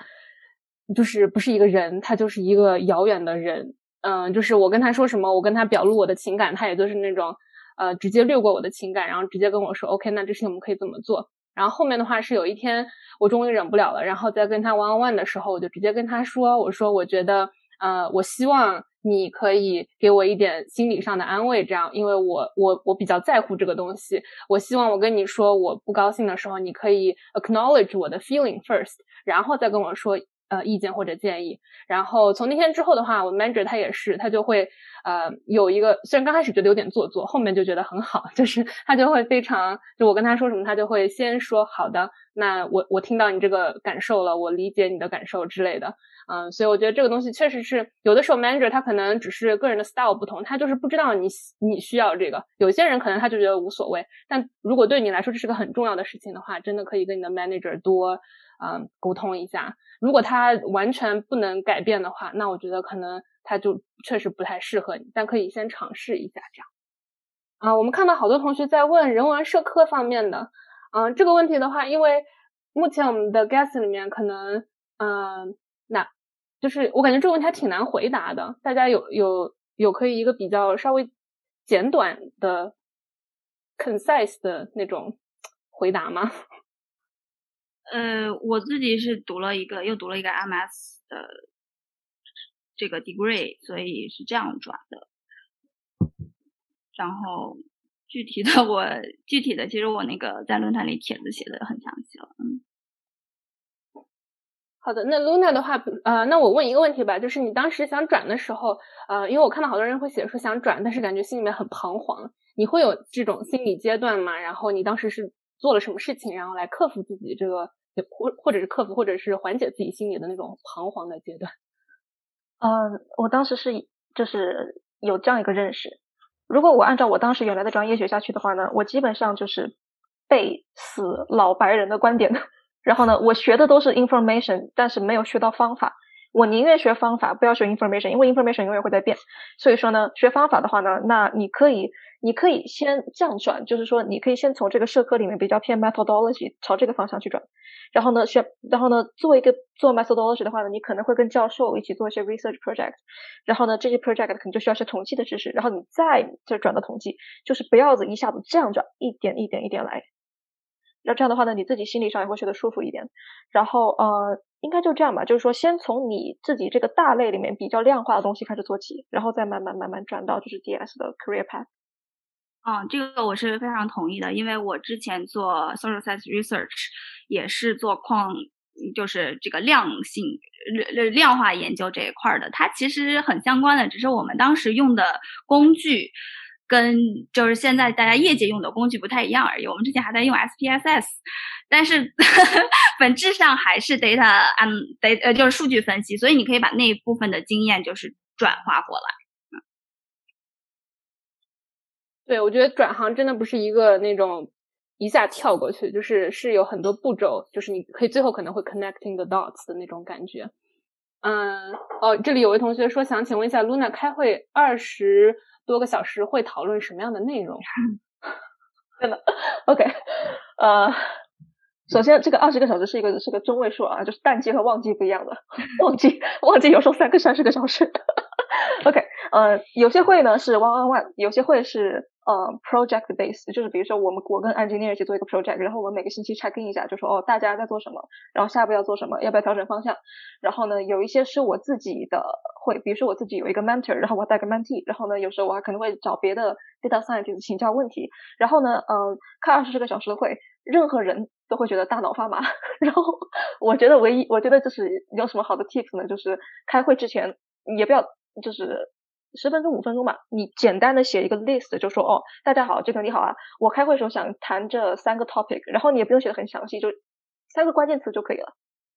就是不是一个人，他就是一个遥远的人。嗯，就是我跟他说什么，我跟他表露我的情感，他也就是那种呃直接略过我的情感，然后直接跟我说 OK，那这事情我们可以怎么做？然后后面的话是有一天我终于忍不了了，然后在跟他 one on one 的时候，我就直接跟他说，我说我觉得呃我希望。你可以给我一点心理上的安慰，这样，因为我我我比较在乎这个东西。我希望我跟你说我不高兴的时候，你可以 acknowledge 我的 feeling first，然后再跟我说呃意见或者建议。然后从那天之后的话，我 manager 他也是，他就会呃有一个，虽然刚开始觉得有点做作，后面就觉得很好，就是他就会非常，就我跟他说什么，他就会先说好的，那我我听到你这个感受了，我理解你的感受之类的。嗯，所以我觉得这个东西确实是有的时候，manager 他可能只是个人的 style 不同，他就是不知道你你需要这个。有些人可能他就觉得无所谓，但如果对你来说这是个很重要的事情的话，真的可以跟你的 manager 多嗯沟通一下。如果他完全不能改变的话，那我觉得可能他就确实不太适合你，但可以先尝试一下这样。啊，我们看到好多同学在问人文社科方面的，嗯，这个问题的话，因为目前我们的 guest 里面可能嗯那。就是我感觉这个问题还挺难回答的，大家有有有可以一个比较稍微简短的 concise 的那种回答吗？呃，我自己是读了一个，又读了一个 MS 的这个 degree，所以是这样转的。然后具体的我具体的，其实我那个在论坛里帖子写的很详细了。嗯，好的，那 Luna 的话，呃，那我问一个问题吧，就是你当时想转的时候，呃，因为我看到好多人会写说想转，但是感觉心里面很彷徨，你会有这种心理阶段吗？然后你当时是做了什么事情，然后来克服自己这个？或或者是克服，或者是缓解自己心里的那种彷徨的阶段。嗯，我当时是就是有这样一个认识：如果我按照我当时原来的专业学下去的话呢，我基本上就是背死老白人的观点。然后呢，我学的都是 information，但是没有学到方法。我宁愿学方法，不要学 information，因为 information 永远会在变。所以说呢，学方法的话呢，那你可以，你可以先这样转，就是说，你可以先从这个社科里面比较偏 methodology 朝这个方向去转。然后呢，学，然后呢，做一个做 methodology 的话呢，你可能会跟教授一起做一些 research project。然后呢，这些 project 可能就需要一些统计的知识。然后你再就转到统计，就是不要一下子这样转，一点一点一点来。那这样的话呢，你自己心理上也会学得舒服一点。然后呃。应该就这样吧，就是说，先从你自己这个大类里面比较量化的东西开始做起，然后再慢慢慢慢转到就是 DS 的 career path。嗯，这个我是非常同意的，因为我之前做 social science research 也是做矿，就是这个量性量量化研究这一块的，它其实很相关的，只是我们当时用的工具。跟就是现在大家业界用的工具不太一样而已。我们之前还在用 SPSS，但是 本质上还是 data and data 呃就是数据分析，所以你可以把那一部分的经验就是转化过来。对，我觉得转行真的不是一个那种一下跳过去，就是是有很多步骤，就是你可以最后可能会 connecting the dots 的那种感觉。嗯，哦，这里有位同学说想请问一下 Luna 开会二十。多个小时会讨论什么样的内容？真的，OK，呃，首先这个二十个小时是一个是个中位数啊，就是淡季和旺季不一样的，旺季旺季有时候三个三十个小时。OK，呃，有些会呢是 one on one，有些会是。呃，project base 就是比如说我们我跟 engineer 一起做一个 project，然后我们每个星期 check in 一下，就说哦大家在做什么，然后下一步要做什么，要不要调整方向。然后呢，有一些是我自己的会，比如说我自己有一个 mentor，然后我带个 mentee，然后呢有时候我还可能会找别的 data scientist 请教问题。然后呢，呃，开二十个小时的会，任何人都会觉得大脑发麻。然后我觉得唯一我觉得就是有什么好的 tips 呢，就是开会之前也不要就是。十分钟五分钟吧，你简单的写一个 list，就说哦，大家好，这个你好啊，我开会的时候想谈这三个 topic，然后你也不用写的很详细，就三个关键词就可以了，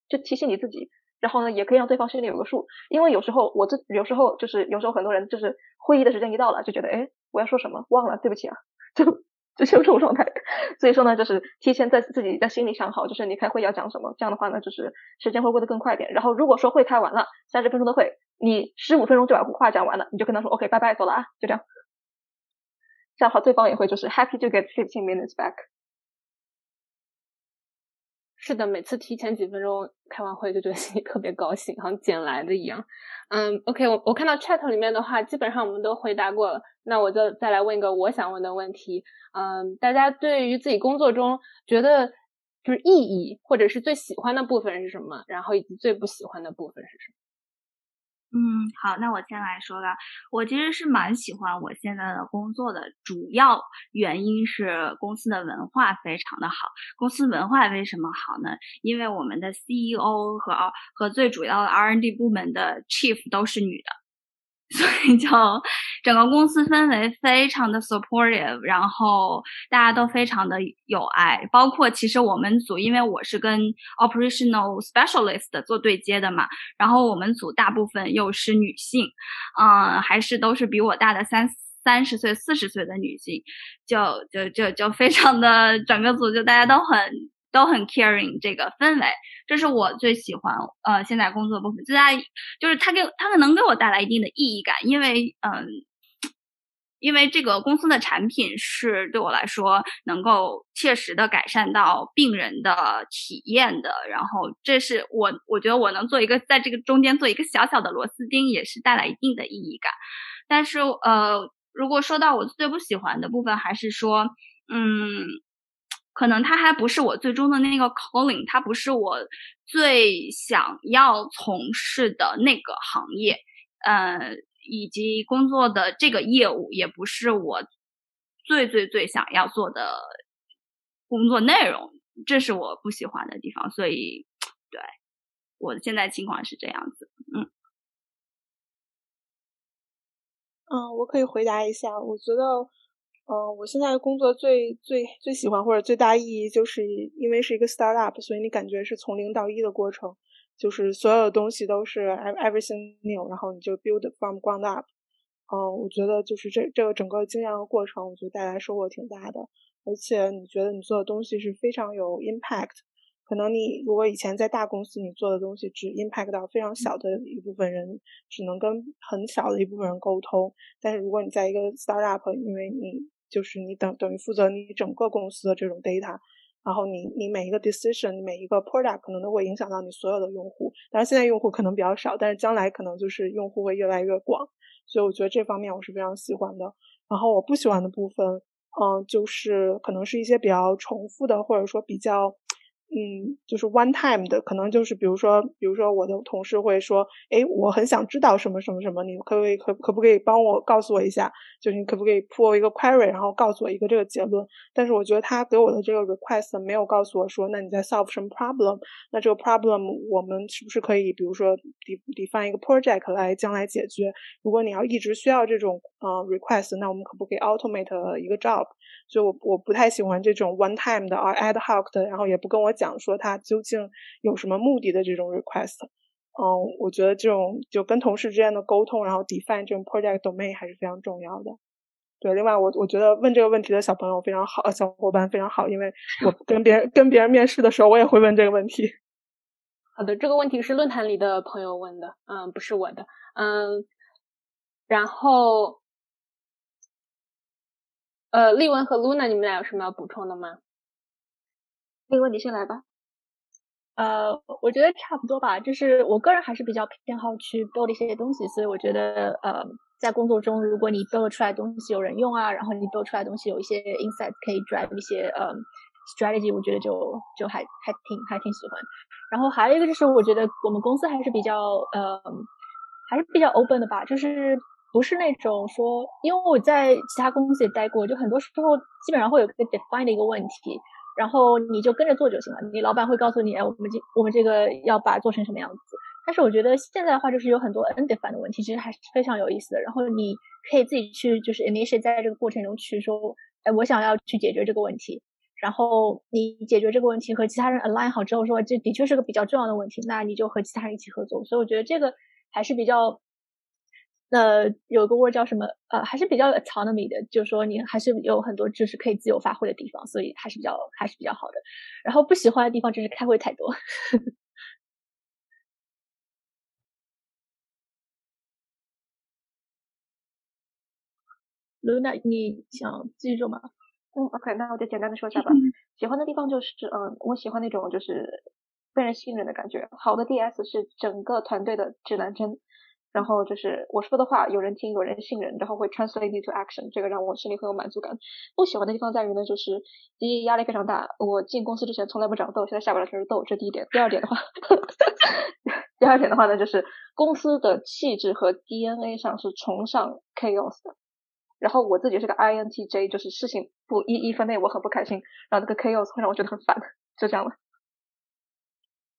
就提醒你自己，然后呢，也可以让对方心里有个数，因为有时候我这有时候就是有时候很多人就是会议的时间一到了就觉得哎我要说什么忘了，对不起啊，就就是这种状态，所以说呢，就是提前在自己在心里想好，就是你开会要讲什么，这样的话呢，就是时间会过得更快一点，然后如果说会开完了三十分钟的会。你十五分钟就把话讲完了，你就跟他说 OK，拜拜，走了啊，就这样。这样的话，对方也会就是 happy to get fifteen minutes back。是的，每次提前几分钟开完会就觉得心里特别高兴，好像捡来的一样。嗯，OK，我我看到 chat 里面的话，基本上我们都回答过了。那我就再来问一个我想问的问题。嗯，大家对于自己工作中觉得就是意义或者是最喜欢的部分是什么？然后以及最不喜欢的部分是什么？嗯，好，那我先来说了。我其实是蛮喜欢我现在的工作的，主要原因是公司的文化非常的好。公司文化为什么好呢？因为我们的 CEO 和和最主要的 R&D 部门的 Chief 都是女的。所以就整个公司氛围非常的 supportive，然后大家都非常的有爱，包括其实我们组，因为我是跟 operational specialist 做对接的嘛，然后我们组大部分又是女性，嗯，还是都是比我大的三三十岁、四十岁的女性，就就就就非常的整个组就大家都很。都很 caring 这个氛围，这是我最喜欢呃现在工作部分，最大就是它给它能给我带来一定的意义感，因为嗯，因为这个公司的产品是对我来说能够切实的改善到病人的体验的，然后这是我我觉得我能做一个在这个中间做一个小小的螺丝钉，也是带来一定的意义感。但是呃，如果说到我最不喜欢的部分，还是说嗯，可能它还不是我最终的那个 calling，它不是我最想要从事的那个行业，呃，以及工作的这个业务也不是我最最最想要做的工作内容，这是我不喜欢的地方。所以，对我现在情况是这样子，嗯。嗯，我可以回答一下。我觉得，嗯，我现在工作最最最喜欢或者最大意义，就是因为是一个 startup，所以你感觉是从零到一的过程，就是所有的东西都是 everything new，然后你就 build from ground up。嗯，我觉得就是这这个整个经验和过程，我觉得带来收获挺大的，而且你觉得你做的东西是非常有 impact。可能你如果以前在大公司，你做的东西只 impact 到非常小的一部分人，只能跟很小的一部分人沟通。但是如果你在一个 startup，因为你就是你等等于负责你整个公司的这种 data，然后你你每一个 decision，每一个 product 可能都会影响到你所有的用户。当然现在用户可能比较少，但是将来可能就是用户会越来越广。所以我觉得这方面我是非常喜欢的。然后我不喜欢的部分，嗯，就是可能是一些比较重复的，或者说比较。嗯，就是 one time 的，可能就是比如说，比如说我的同事会说，哎，我很想知道什么什么什么，你可不可以可可不可以帮我告诉我一下？就是你可不可以 pull 一个 query，然后告诉我一个这个结论？但是我觉得他给我的这个 request 没有告诉我说，那你在 solve 什么 problem？那这个 problem 我们是不是可以，比如说 define 一个 project 来将来解决？如果你要一直需要这种呃 request，那我们可不可以 automate 一个 job？所以我我不太喜欢这种 one time 的而 ad hoc 的，然后也不跟我讲。讲说他究竟有什么目的的这种 request，嗯，我觉得这种就跟同事之间的沟通，然后 define 这种 project domain 还是非常重要的。对，另外我我觉得问这个问题的小朋友非常好，小伙伴非常好，因为我 跟别人跟别人面试的时候，我也会问这个问题。好的，这个问题是论坛里的朋友问的，嗯，不是我的，嗯，然后，呃，丽文和 Luna，你们俩有什么要补充的吗？那个问题先来吧。呃，我觉得差不多吧。就是我个人还是比较偏好去 build 一些东西，所以我觉得呃，在工作中，如果你 build 出来东西有人用啊，然后你 build 出来东西有一些 insight 可以 drive 一些呃 strategy，我觉得就就还还挺还挺喜欢。然后还有一个就是，我觉得我们公司还是比较呃还是比较 open 的吧，就是不是那种说，因为我在其他公司也待过，就很多时候基本上会有个 define 的一个问题。然后你就跟着做就行了，你老板会告诉你，哎，我们这我们这个要把做成什么样子。但是我觉得现在的话，就是有很多 undefined 的问题，其实还是非常有意思的。然后你可以自己去就是 initiate 在这个过程中去说，哎，我想要去解决这个问题。然后你解决这个问题和其他人 align 好之后，说这的确是个比较重要的问题，那你就和其他人一起合作。所以我觉得这个还是比较。呃，有个 word 叫什么？呃，还是比较 autonomy 的，就是说你还是有很多就是可以自由发挥的地方，所以还是比较还是比较好的。然后不喜欢的地方就是开会太多。Luna，你想记住吗？嗯，OK，那我就简单的说一下吧。喜欢的地方就是，嗯，我喜欢那种就是被人信任的感觉。好的 DS 是整个团队的指南针。然后就是我说的话有人听，有人信任，然后会 translate into action，这个让我心里很有满足感。不喜欢的地方在于呢，就是第一压力非常大。我进公司之前从来不长痘，现在下班了全是痘，这第一点。第二点的话，第二点的话呢，就是公司的气质和 DNA 上是崇尚 chaos 的。然后我自己是个 INTJ，就是事情不一一分内我很不开心，然后那个 chaos 会让我觉得很烦，就这样了。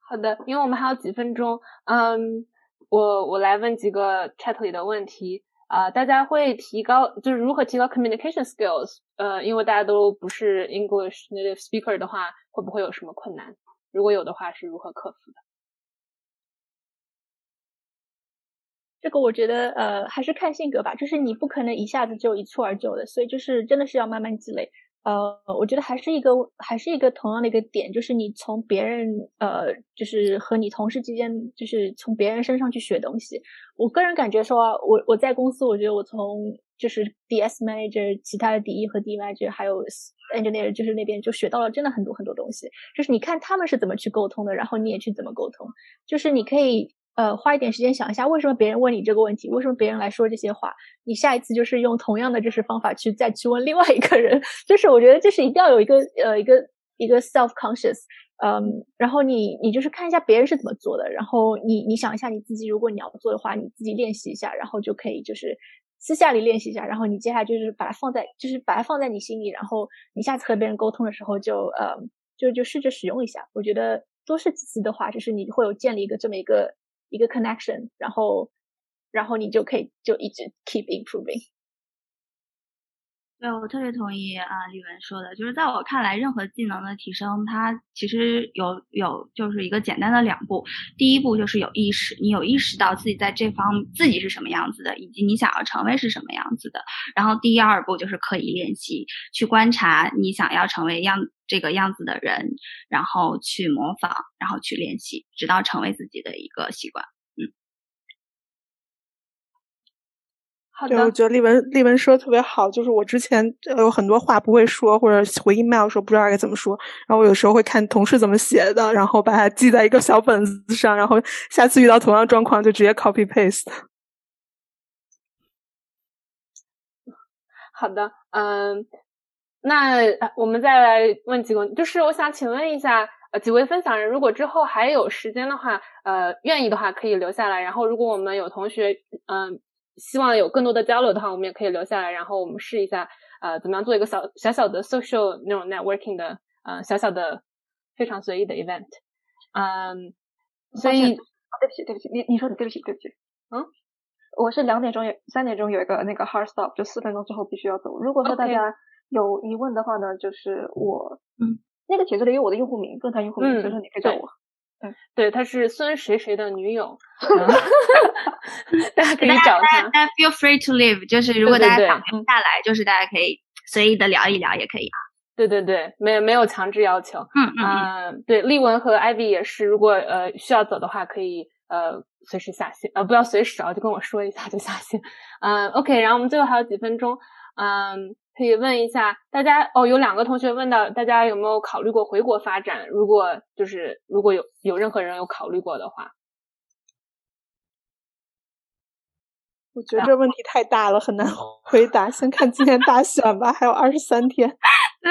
好的，因为我们还有几分钟，嗯。我我来问几个 chat 里的问题啊，大家会提高就是如何提高 communication skills？呃，因为大家都不是 English native speaker 的话，会不会有什么困难？如果有的话，是如何克服的？这个我觉得呃还是看性格吧，就是你不可能一下子就一蹴而就的，所以就是真的是要慢慢积累。呃，我觉得还是一个，还是一个同样的一个点，就是你从别人，呃，就是和你同事之间，就是从别人身上去学东西。我个人感觉说，我我在公司，我觉得我从就是 DS manager，其他的 DE 和 D manager，还有 engineer，就是那边就学到了真的很多很多东西。就是你看他们是怎么去沟通的，然后你也去怎么沟通，就是你可以呃花一点时间想一下，为什么别人问你这个问题，为什么别人来说这些话，你下一次就是用同样的就是方法去再去问另外一个人，就是我觉得就是一定要有一个呃一个一个 self conscious，嗯，然后你你就是看一下别人是怎么做的，然后你你想一下你自己，如果你要做的话，你自己练习一下，然后就可以就是私下里练习一下，然后你接下来就是把它放在就是把它放在你心里，然后你下次和别人沟通的时候就呃就就试着使用一下，我觉得。多试几次的话，就是你会有建立一个这么一个一个 connection，然后然后你就可以就一直 keep improving。 对，我特别同意啊，李文说的，就是在我看来，任何技能的提升，它其实有有就是一个简单的两步。第一步就是有意识，你有意识到自己在这方自己是什么样子的，以及你想要成为是什么样子的。然后第二步就是刻意练习，去观察你想要成为样这个样子的人，然后去模仿，然后去练习，直到成为自己的一个习惯。对，我觉得丽文丽文说的特别好，就是我之前有很多话不会说，或者回 email 时候不知道该怎么说，然后我有时候会看同事怎么写的，然后把它记在一个小本子上，然后下次遇到同样状况就直接 copy paste。好的，嗯，那我们再来问几个，就是我想请问一下，呃，几位分享人，如果之后还有时间的话，呃，愿意的话可以留下来，然后如果我们有同学，嗯。希望有更多的交流的话，我们也可以留下来，然后我们试一下，呃，怎么样做一个小小小的 social 那种 networking 的，呃，小小的非常随意的 event，嗯，所以，对不起，对不起，你你说的对不起，对不起，嗯，我是两点钟有三点钟有一个那个 hard stop，就四分钟之后必须要走。如果说大家有疑问的话呢，就是我，嗯，那个帖子里有我的用户名，论坛用户名，所以说你可以找我。嗯，对，她是孙谁谁的女友，大家可以找她。大家 feel free to leave，就是如果大家想留下来，就是大家可以随意的聊一聊，也可以啊。对对对，没有没有强制要求。嗯嗯。对，丽文和 Ivy 也是，如果呃需要走的话，可以呃随时下线，呃不要随时啊，就跟我说一下就下线。嗯，OK，然后我们最后还有几分钟，嗯。可以问一下大家哦，有两个同学问到，大家有没有考虑过回国发展？如果就是如果有有任何人有考虑过的话，我觉得这问题太大了，很难回答。先看今年大选吧，还有二十三天。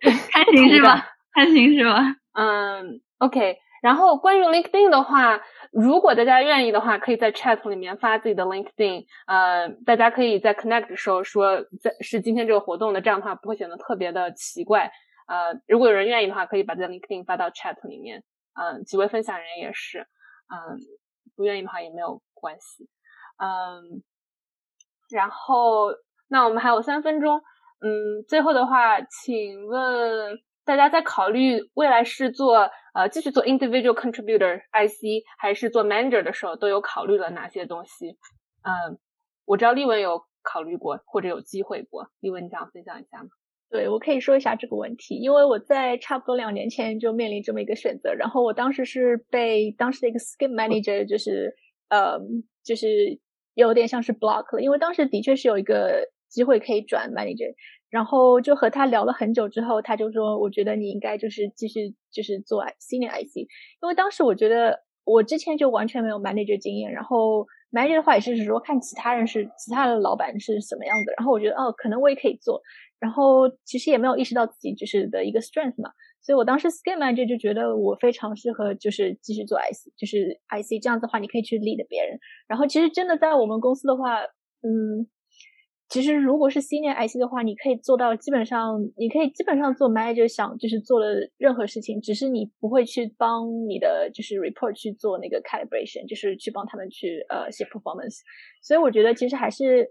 对，看行是吧？看行是吧？嗯，OK。然后关于 LinkedIn 的话。如果大家愿意的话，可以在 chat 里面发自己的 LinkedIn，呃，大家可以在 connect 的时候说在是今天这个活动的，这样的话不会显得特别的奇怪。呃，如果有人愿意的话，可以把自己的 LinkedIn 发到 chat 里面。嗯，几位分享人也是，嗯，不愿意的话也没有关系。嗯，然后那我们还有三分钟，嗯，最后的话，请问。大家在考虑未来是做呃继续做 individual contributor IC 还是做 manager 的时候，都有考虑了哪些东西？嗯，我知道丽文有考虑过或者有机会过，丽文你想分享一下吗？对我可以说一下这个问题，因为我在差不多两年前就面临这么一个选择，然后我当时是被当时的一个 skip manager，就是呃就是有点像是 block 了，因为当时的确是有一个机会可以转 manager。然后就和他聊了很久之后，他就说：“我觉得你应该就是继续就是做 senior IC，因为当时我觉得我之前就完全没有 manager 经验，然后 manager 的话也是说看其他人是其他的老板是什么样子，然后我觉得哦，可能我也可以做，然后其实也没有意识到自己就是的一个 strength 嘛，所以我当时 s c a m manager 就觉得我非常适合就是继续做 IC，就是 IC 这样子的话，你可以去 lead 别人，然后其实真的在我们公司的话，嗯。其实，如果是 senior IC 的话，你可以做到基本上，你可以基本上做 manager 想就是做的任何事情，只是你不会去帮你的就是 report 去做那个 calibration，就是去帮他们去呃写 performance。所以我觉得其实还是，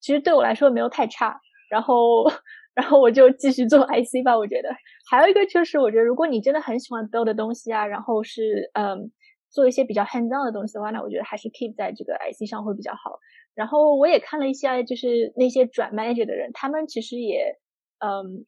其实对我来说没有太差。然后，然后我就继续做 IC 吧。我觉得还有一个就是，我觉得如果你真的很喜欢 build 的东西啊，然后是嗯做一些比较 hands on 的东西的话，那我觉得还是 keep 在这个 IC 上会比较好。然后我也看了一下，就是那些转 manager 的人，他们其实也，嗯，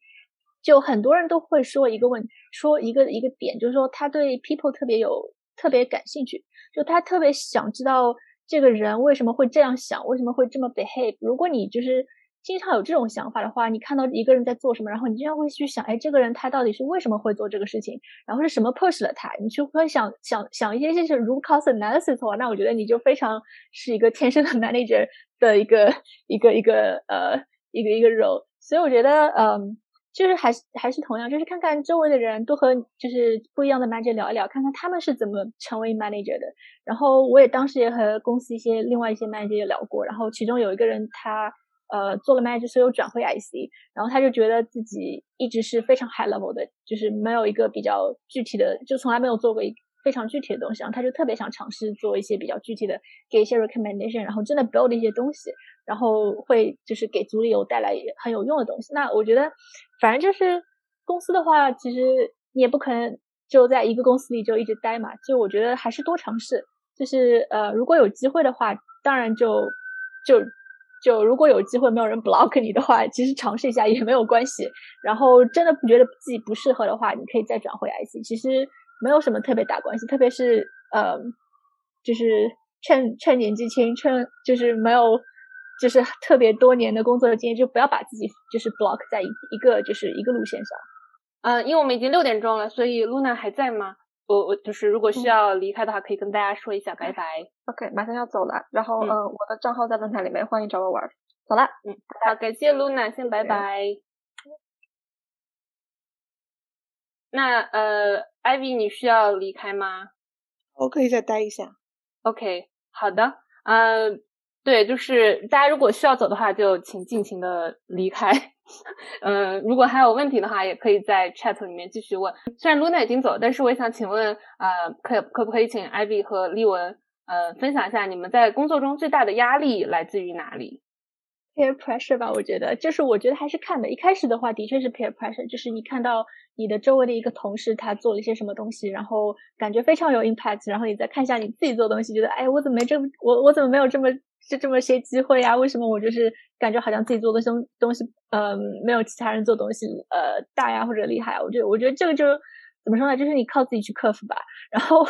就很多人都会说一个问，说一个一个点，就是说他对 people 特别有特别感兴趣，就他特别想知道这个人为什么会这样想，为什么会这么 behave。如果你就是经常有这种想法的话，你看到一个人在做什么，然后你经常会去想，哎，这个人他到底是为什么会做这个事情，然后是什么 push 了他，你就会想想想一些就是 root cause analysis 的话，那我觉得你就非常是一个天生的 manager 的一个一个一个呃一个一个 role，所以我觉得嗯。就是还是还是同样，就是看看周围的人，多和就是不一样的 manager 聊一聊，看看他们是怎么成为 manager 的。然后我也当时也和公司一些另外一些 manager 也聊过，然后其中有一个人他呃做了 manager，所以又转回 IC，然后他就觉得自己一直是非常 high level 的，就是没有一个比较具体的，就从来没有做过一非常具体的东西，然后他就特别想尝试做一些比较具体的，给一些 recommendation，然后真的 build 一些东西。然后会就是给组里有带来很有用的东西。那我觉得，反正就是公司的话，其实你也不可能就在一个公司里就一直待嘛。就我觉得还是多尝试。就是呃，如果有机会的话，当然就就就如果有机会没有人 block 你的话，其实尝试一下也没有关系。然后真的不觉得自己不适合的话，你可以再转回 IC，其实没有什么特别大关系。特别是呃，就是趁趁年纪轻，趁就是没有。就是特别多年的工作经验，就不要把自己就是 block 在一一个就是一个路线上。嗯，因为我们已经六点钟了，所以 Luna 还在吗？我我就是如果需要离开的话，可以跟大家说一下拜拜。OK，马上要走了。然后嗯，我的账号在论坛里面，欢迎找我玩。走了，嗯，好，感谢 Luna，先拜拜。那呃，Ivy，你需要离开吗？我可以再待一下。OK，好的，呃。对，就是大家如果需要走的话，就请尽情的离开。嗯，如果还有问题的话，也可以在 chat 里面继续问。虽然 Luna 已经走，但是我想请问，呃，可可不可以请 Ivy 和丽文，呃，分享一下你们在工作中最大的压力来自于哪里？peer pressure 吧，我觉得就是我觉得还是看的。一开始的话，的确是 peer pressure，就是你看到你的周围的一个同事他做了一些什么东西，然后感觉非常有 impact，然后你再看一下你自己做东西，觉得哎，我怎么没这么我我怎么没有这么就这么些机会呀？为什么我就是感觉好像自己做的东东西，嗯，没有其他人做东西呃大呀或者厉害？我觉得我觉得这个就怎么说呢？就是你靠自己去克服吧。然后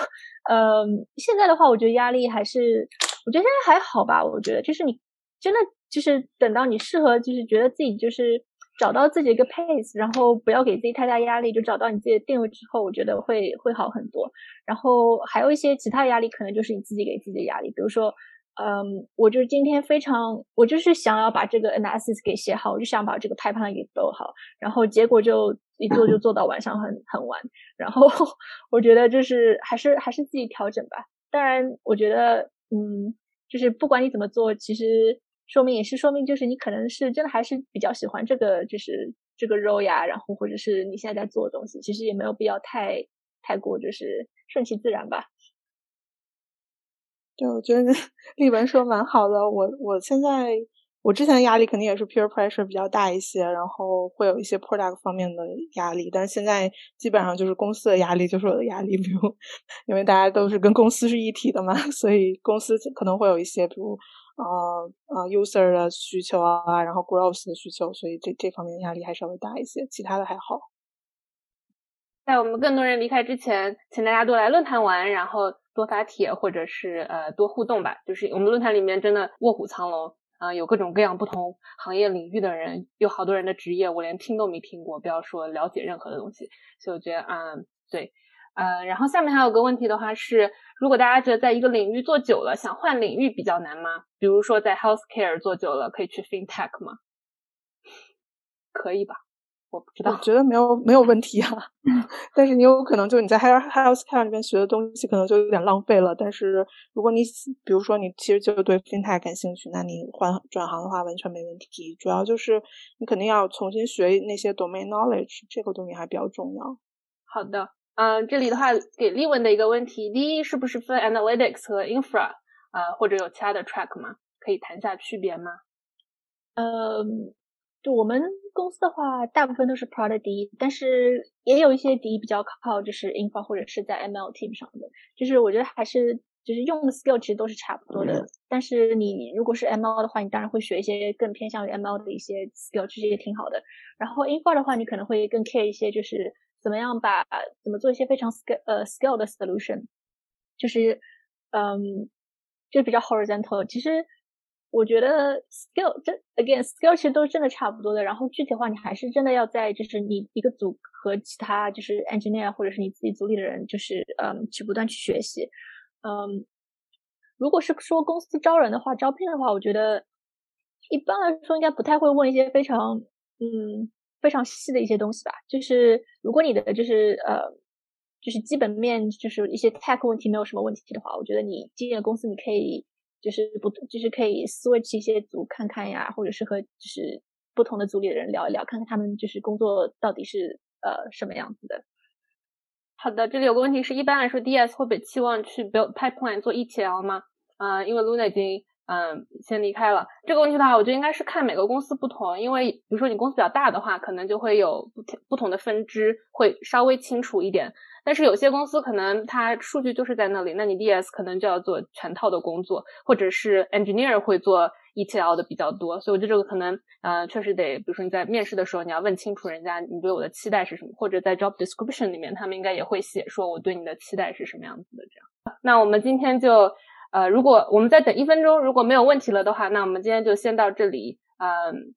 嗯，现在的话，我觉得压力还是我觉得现在还好吧。我觉得就是你真的。就是等到你适合，就是觉得自己就是找到自己一个 pace，然后不要给自己太大压力，就找到你自己的定位之后，我觉得会会好很多。然后还有一些其他压力，可能就是你自己给自己的压力。比如说，嗯，我就是今天非常，我就是想要把这个 analysis 给写好，我就想把这个排盘给做好，然后结果就一做就做到晚上很很晚。然后 我觉得就是还是还是自己调整吧。当然，我觉得嗯，就是不管你怎么做，其实。说明也是说明，就是你可能是真的还是比较喜欢这个，就是这个肉呀，然后或者是你现在在做的东西，其实也没有必要太太过就是顺其自然吧。对，我觉得 丽文说蛮好的。我我现在我之前的压力肯定也是 peer pressure 比较大一些，然后会有一些 product 方面的压力，但是现在基本上就是公司的压力就是我的压力，比如因为大家都是跟公司是一体的嘛，所以公司可能会有一些比如。呃呃，user 的需求啊，然后 growth 的需求，所以这这方面压力还稍微大一些，其他的还好。在我们更多人离开之前，请大家多来论坛玩，然后多发帖或者是呃多互动吧。就是我们论坛里面真的卧虎藏龙啊，有各种各样不同行业领域的人，有好多人的职业我连听都没听过，不要说了解任何的东西。所以我觉得嗯，对。呃，然后下面还有个问题的话是，如果大家觉得在一个领域做久了，想换领域比较难吗？比如说在 healthcare 做久了，可以去 fintech 吗？可以吧？我不知道，我觉得没有没有问题啊。但是你有可能就你在 health healthcare 里边学的东西可能就有点浪费了。但是如果你比如说你其实就对 fintech 感兴趣，那你换转行的话完全没问题。主要就是你肯定要重新学那些 domain knowledge，这个东西还比较重要。好的。嗯，这里的话给丽文的一个问题：第一，是不是分 analytics 和 infra 啊，或者有其他的 track 吗？可以谈下区别吗？呃，就我们公司的话，大部分都是 product 第一，但是也有一些第一比较靠就是 infra 或者是在 ML team 上的。就是我觉得还是就是用的 skill 其实都是差不多的。但是你如果是 ML 的话，你当然会学一些更偏向于 ML 的一些 skill，其实也挺好的。然后 infra 的话，你可能会更 care 一些，就是。怎么样把怎么做一些非常 scale 呃 scale 的 solution，就是嗯，就比较 horizontal。其实我觉得 skill 真 again skill 其实都真的差不多的。然后具体的话，你还是真的要在就是你一个组和其他就是 engineer 或者是你自己组里的人，就是嗯去不断去学习。嗯，如果是说公司招人的话，招聘的话，我觉得一般来说应该不太会问一些非常嗯非常细的一些东西吧。就是如果你的就是呃就是基本面就是一些 tech 问题没有什么问题的话，我觉得你进了公司你可以。就是不，就是可以 switch 一些组看看呀，或者是和就是不同的组里的人聊一聊，看看他们就是工作到底是呃什么样子的。好的，这里有个问题是一般来说，DS 会被期望去 build pipeline 做 ETL 吗？啊，因为 Luna 已经嗯先离开了。这个问题的话，我觉得应该是看每个公司不同，因为比如说你公司比较大的话，可能就会有不不同的分支会稍微清楚一点。但是有些公司可能它数据就是在那里，那你 DS 可能就要做全套的工作，或者是 engineer 会做 ETL 的比较多，所以我觉得这个可能呃确实得，比如说你在面试的时候你要问清楚人家你对我的期待是什么，或者在 job description 里面他们应该也会写说我对你的期待是什么样子的这样。那我们今天就呃如果我们再等一分钟，如果没有问题了的话，那我们今天就先到这里。嗯，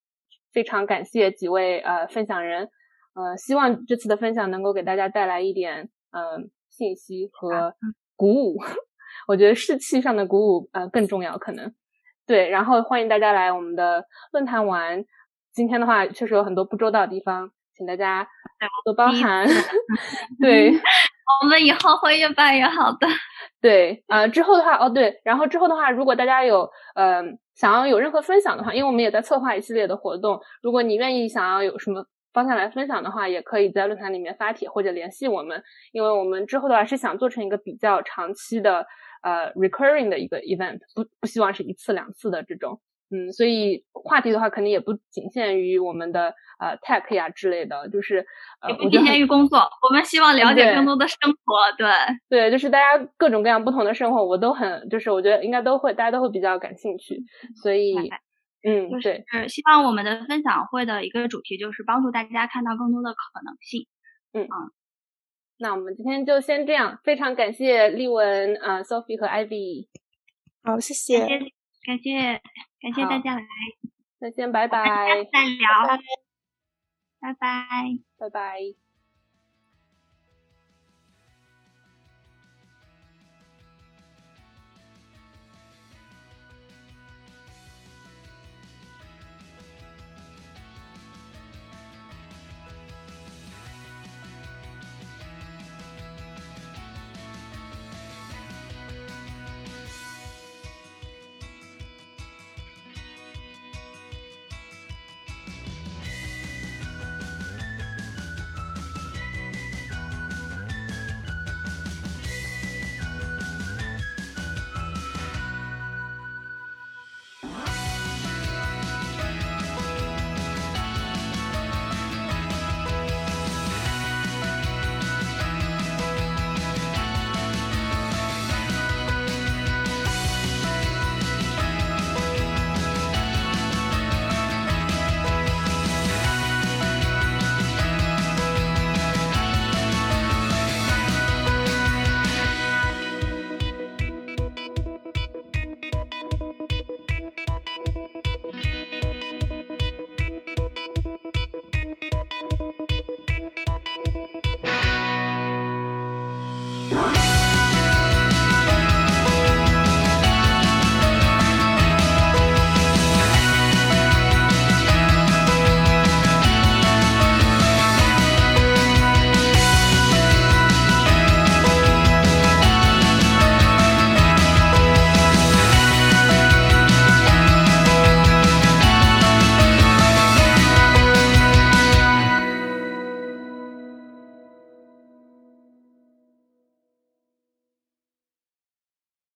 非常感谢几位呃分享人，呃希望这次的分享能够给大家带来一点。嗯，信息和鼓舞，我觉得士气上的鼓舞呃更重要，可能对。然后欢迎大家来我们的论坛玩。今天的话确实有很多不周到的地方，请大家多包涵。对，我们以后会越办越好的。对，呃，之后的话，哦对，然后之后的话，如果大家有嗯想要有任何分享的话，因为我们也在策划一系列的活动，如果你愿意想要有什么。方向来分享的话，也可以在论坛里面发帖或者联系我们，因为我们之后的话是想做成一个比较长期的呃 recurring 的一个 event，不不希望是一次两次的这种，嗯，所以话题的话肯定也不仅限于我们的呃 tech 呀之类的，就是也不仅限于工作，我们希望了解更多的生活，对对，就是大家各种各样不同的生活，我都很就是我觉得应该都会大家都会比较感兴趣，所以。嗯，就是希望我们的分享会的一个主题就是帮助大家看到更多的可能性。嗯嗯，那我们今天就先这样，非常感谢丽文、啊 Sophie 和 Ivy。好，谢谢，感谢感谢大家来，再见，拜拜，再聊，拜拜，拜拜。